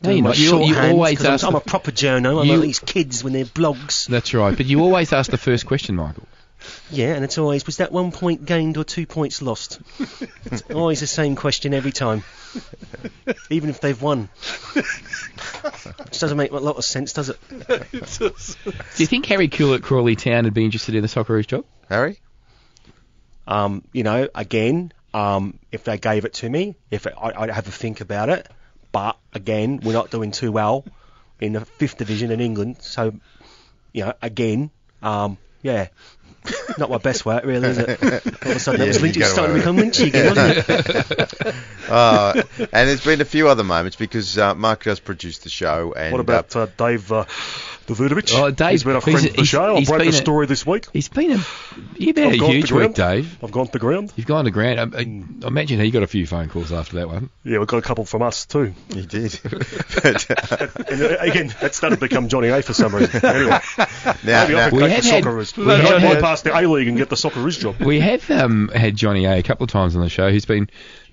Speaker 5: No, you're
Speaker 16: doing my
Speaker 5: not. You- you
Speaker 16: shorthands,
Speaker 5: always
Speaker 16: 'cause I'm,
Speaker 5: ask
Speaker 16: I'm a proper journo. I'm
Speaker 5: You-
Speaker 16: like these kids when they're blogs.
Speaker 5: That's right. But you always ask the first question, Michael.
Speaker 16: Yeah, and it's always was that one point gained or two points lost? <laughs> it's always the same question every time, even if they've won. Which doesn't make a lot of sense, does it? <laughs>
Speaker 5: Do you think Harry Kewell at Crawley Town would be interested in the Socceroos job?
Speaker 4: Harry?
Speaker 6: Um, you know, again, um, if they gave it to me, if it, I, I'd have a think about it. But again, we're not doing too well in the fifth division in England, so you know, again, um, yeah, not my best work, really, is it? <laughs> All of a sudden, that
Speaker 4: Yeah,
Speaker 6: was
Speaker 4: you
Speaker 6: lynchy, starting to become lynchy again, wasn't it?
Speaker 4: uh, <laughs> and there's been a few other moments because uh, Mark does produce the show. And
Speaker 6: what about uh, Dave uh, Davutovic?
Speaker 5: Oh, Dave,
Speaker 6: he's been a friend
Speaker 5: he's-
Speaker 6: of the show. I'll
Speaker 5: he's
Speaker 6: break
Speaker 5: been
Speaker 6: the
Speaker 5: a-
Speaker 6: story this week.
Speaker 5: He's been a you've been
Speaker 6: I've
Speaker 5: a
Speaker 6: gone to
Speaker 5: huge
Speaker 6: ground.
Speaker 5: week, Dave.
Speaker 6: I've gone to ground.
Speaker 5: You've gone to ground. I, I, I imagine he got a few phone calls after that one.
Speaker 6: Yeah, we got a couple from us too.
Speaker 4: He did. but, <laughs> uh,
Speaker 6: And uh, again, that started to become Johnny A for some reason. Anyway,
Speaker 4: now,
Speaker 6: maybe I
Speaker 4: now,
Speaker 6: could
Speaker 5: We
Speaker 6: take
Speaker 5: had
Speaker 6: the
Speaker 5: had-
Speaker 6: Socceroos.
Speaker 5: we
Speaker 6: We
Speaker 5: had
Speaker 6: might
Speaker 5: had-
Speaker 6: the A League and get the Socceroos job.
Speaker 5: We have um, had Johnny A a couple of times on the show. He's been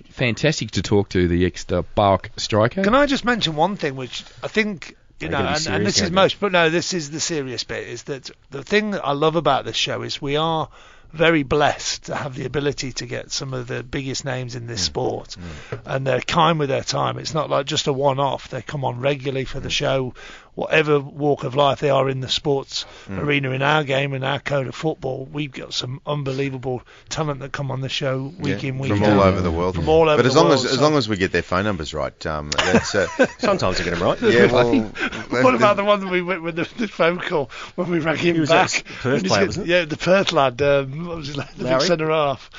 Speaker 5: fantastic to talk to, the ex Bark striker.
Speaker 11: Can I just mention one thing, which I think you know, and, and this is most, but no, this is the serious bit. Is that the thing that I love about this show is we are very blessed to have the ability to get some of the biggest names in this mm. sport, mm. and they're kind with their time. It's not like just a one-off. They come on regularly for the mm. show, whatever walk of life they are in the sports
Speaker 4: Mm.
Speaker 11: arena. In our game, in our code of football, we've got some unbelievable talent that come on the show week
Speaker 4: Yeah,
Speaker 11: in week
Speaker 4: from
Speaker 11: out.
Speaker 4: all over the world.
Speaker 11: From all over
Speaker 4: but as long
Speaker 11: world.
Speaker 4: as as
Speaker 11: so-
Speaker 4: long as we get their phone numbers right, um, that's uh, <laughs>
Speaker 6: Sometimes they get them right.
Speaker 4: Yeah, <laughs> well,
Speaker 11: what about the one that we went with the, the phone call when we rang him
Speaker 6: He was
Speaker 11: back?
Speaker 6: Perth player,
Speaker 11: got-
Speaker 6: wasn't it?
Speaker 11: Yeah, the Perth lad. Um, what was his name? The big centre half.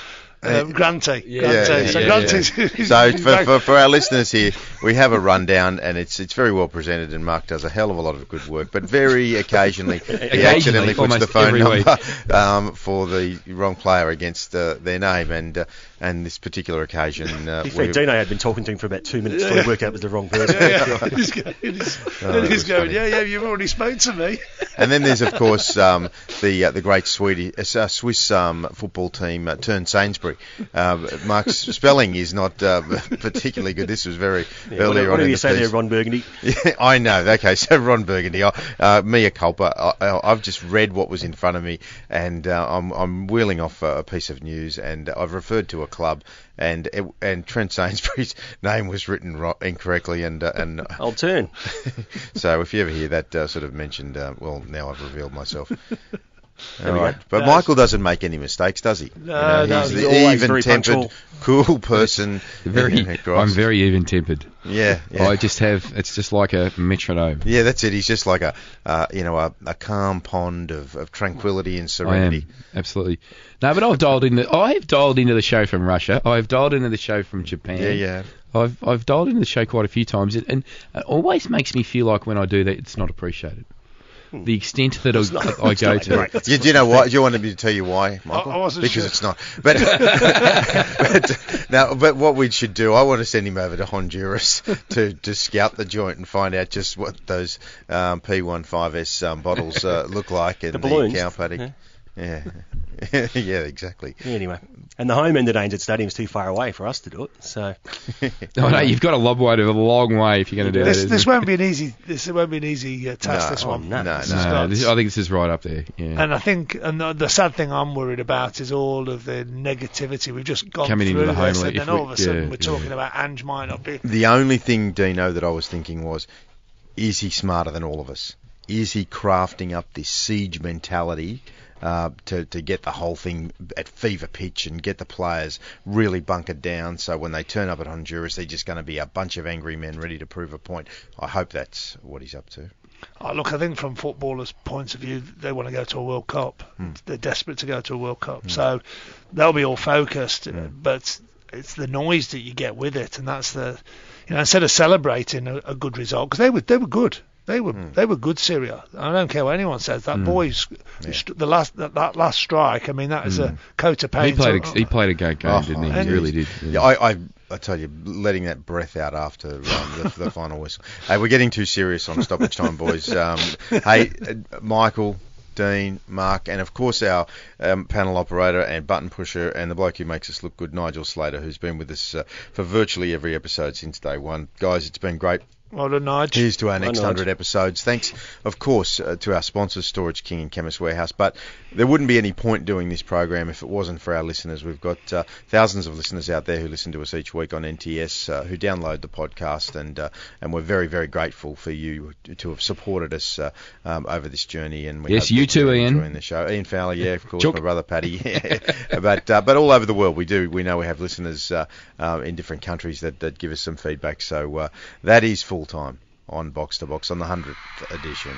Speaker 11: Um, Grante.
Speaker 4: Yeah,
Speaker 11: Grante.
Speaker 4: yeah,
Speaker 11: so
Speaker 4: yeah, yeah. So <laughs> for, for, for our listeners here, we have a rundown, and it's it's very well presented, and Mark does a hell of a lot of good work. But very occasionally, <laughs> he accidentally puts the phone number um, for the wrong player against uh, their name, and uh, and this particular occasion, Uh,
Speaker 6: fair, Dino had been talking to him for about two minutes till
Speaker 11: Yeah.
Speaker 6: he worked out it was the wrong person.
Speaker 11: Yeah, yeah. <laughs> <laughs> He's going, he's,
Speaker 4: Oh,
Speaker 11: he's going
Speaker 4: funny.
Speaker 11: yeah, yeah, you've already spoke to me.
Speaker 4: And then there's of course um, the uh, the great Swedish, uh, Swiss um, football team uh, turned Sainsbury. Uh, Mark's spelling is not uh, <laughs> particularly good. This was very
Speaker 6: Yeah,
Speaker 4: earlier
Speaker 6: what,
Speaker 4: on
Speaker 6: what do you
Speaker 4: the
Speaker 6: say there. Ron Burgundy?
Speaker 4: Yeah, I know. Okay, so Ron Burgundy, I- uh, mea culpa. I, I- I've just read what was in front of me, and uh, I'm, I'm wheeling off a, a piece of news, and I've referred to a club, and it, and Trent Sainsbury's <laughs> name was written ro- incorrectly, and uh, and
Speaker 6: I'll turn. <laughs>
Speaker 4: so if you ever hear that uh, sort of mentioned, uh, well, now I've revealed myself.
Speaker 6: There we
Speaker 4: All right. But
Speaker 6: No,
Speaker 4: Michael doesn't make any mistakes, does he?
Speaker 11: No, no,
Speaker 4: he's
Speaker 11: he's
Speaker 4: the
Speaker 6: always
Speaker 4: even-tempered, cool person. <laughs>
Speaker 5: Very. I'm very even tempered.
Speaker 4: Yeah, yeah.
Speaker 5: I just have. It's just like a metronome.
Speaker 4: Yeah, that's it. He's just like a, uh, you know, a, a calm pond of, of tranquility and
Speaker 5: I
Speaker 4: serenity.
Speaker 5: am absolutely. No, but I've dialed in. The, I have dialed into the show from Russia. I've dialed into the show from Japan.
Speaker 4: Yeah, yeah.
Speaker 5: I've I've dialed into the show quite a few times, and, and it always makes me feel like when I do that, it's not appreciated. The extent that I,
Speaker 6: not-
Speaker 5: I
Speaker 6: it's
Speaker 5: go to.
Speaker 6: great.
Speaker 4: You, do you know why? Do you want me to tell you why, Michael?
Speaker 11: I wasn't
Speaker 4: because
Speaker 11: sure.
Speaker 4: it's not. But, <laughs> but now, but what we should do, I want to send him over to Honduras to, to scout the joint and find out just what those um, P15S um, bottles uh, look like in
Speaker 6: The
Speaker 4: the, cow paddock.
Speaker 6: Yeah.
Speaker 4: Yeah, <laughs> yeah, exactly.
Speaker 6: Anyway, and the home end at ANZ Stadium's too far away for us to do it. So <laughs>
Speaker 5: Oh, no, you've got a lob way to a long way if you're going to do
Speaker 11: This,
Speaker 5: that.
Speaker 11: this won't be an easy. This won't be an easy uh, task.
Speaker 4: No,
Speaker 11: this one.
Speaker 6: no,
Speaker 4: no,
Speaker 11: This
Speaker 5: it? no, this, I think this is right up there. Yeah.
Speaker 11: And I think, and the, the sad thing I'm worried about is all of the negativity. We've just gone
Speaker 5: Coming into
Speaker 11: through
Speaker 5: the home
Speaker 11: this,
Speaker 5: league,
Speaker 11: and then all
Speaker 5: we-
Speaker 11: of a sudden
Speaker 5: yeah,
Speaker 11: we're talking
Speaker 5: yeah.
Speaker 11: about Ange might not be.
Speaker 4: The only thing, Dino, that I was thinking was, is he smarter than all of us? Is he crafting up this siege mentality uh, to to get the whole thing at fever pitch and get the players really bunkered down? So when they turn up at Honduras, they're just going to be a bunch of angry men ready to prove a point. I hope that's what he's up to.
Speaker 11: Oh, look, I think from footballers' points of view, they want to go to a World Cup.
Speaker 4: Hmm.
Speaker 11: They're desperate to go to a World Cup, so they'll be all focused. uh, But it's the noise that you get with it, and that's the, you know, instead of celebrating a, a good result, because they were they were good. They were they were good, Syria. I don't care what anyone says. That boy's the last that, that last strike. I mean, that is a coat of paint.
Speaker 5: he
Speaker 11: paint.
Speaker 5: played. A, he played a great game,
Speaker 4: Oh,
Speaker 5: didn't he? He really did.
Speaker 4: Yeah, I, I, I tell you, letting that breath out after um, the, the <laughs> final whistle. Hey, we're getting too serious on stoppage time, boys. Um, hey, uh, Michael, Dean, Mark, and of course our um, panel operator and button pusher and the bloke who makes us look good, Nigel Slater, who's been with us uh, for virtually every episode since day one. Guys, it's been great.
Speaker 11: Well done, Nige.
Speaker 4: Here's to our next
Speaker 6: not?
Speaker 4: 100 episodes. Thanks, of course, uh, to our sponsors, Storage King and Chemist Warehouse. But there wouldn't be any point doing this program if it wasn't for our listeners. We've got uh, thousands of listeners out there who listen to us each week on NTS, uh, who download the podcast, and uh, and we're very, very grateful for you to have supported us uh, um, over this journey. And we
Speaker 5: Yes, you too, Ian.
Speaker 4: Enjoying the show, Ian Fowler, yeah, of course,
Speaker 5: Chook.
Speaker 4: my brother Paddy, yeah. <laughs> but uh, but all over the world we do. We know we have listeners uh, uh, in different countries that, that give us some feedback. So uh, that is full time on Box to Box on the hundredth edition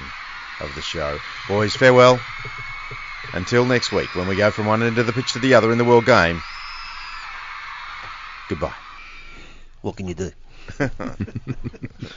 Speaker 4: of the show. Boys, farewell. Until next week, when we go from one end of the pitch to the other in the world game. Goodbye.
Speaker 16: What can you do? <laughs>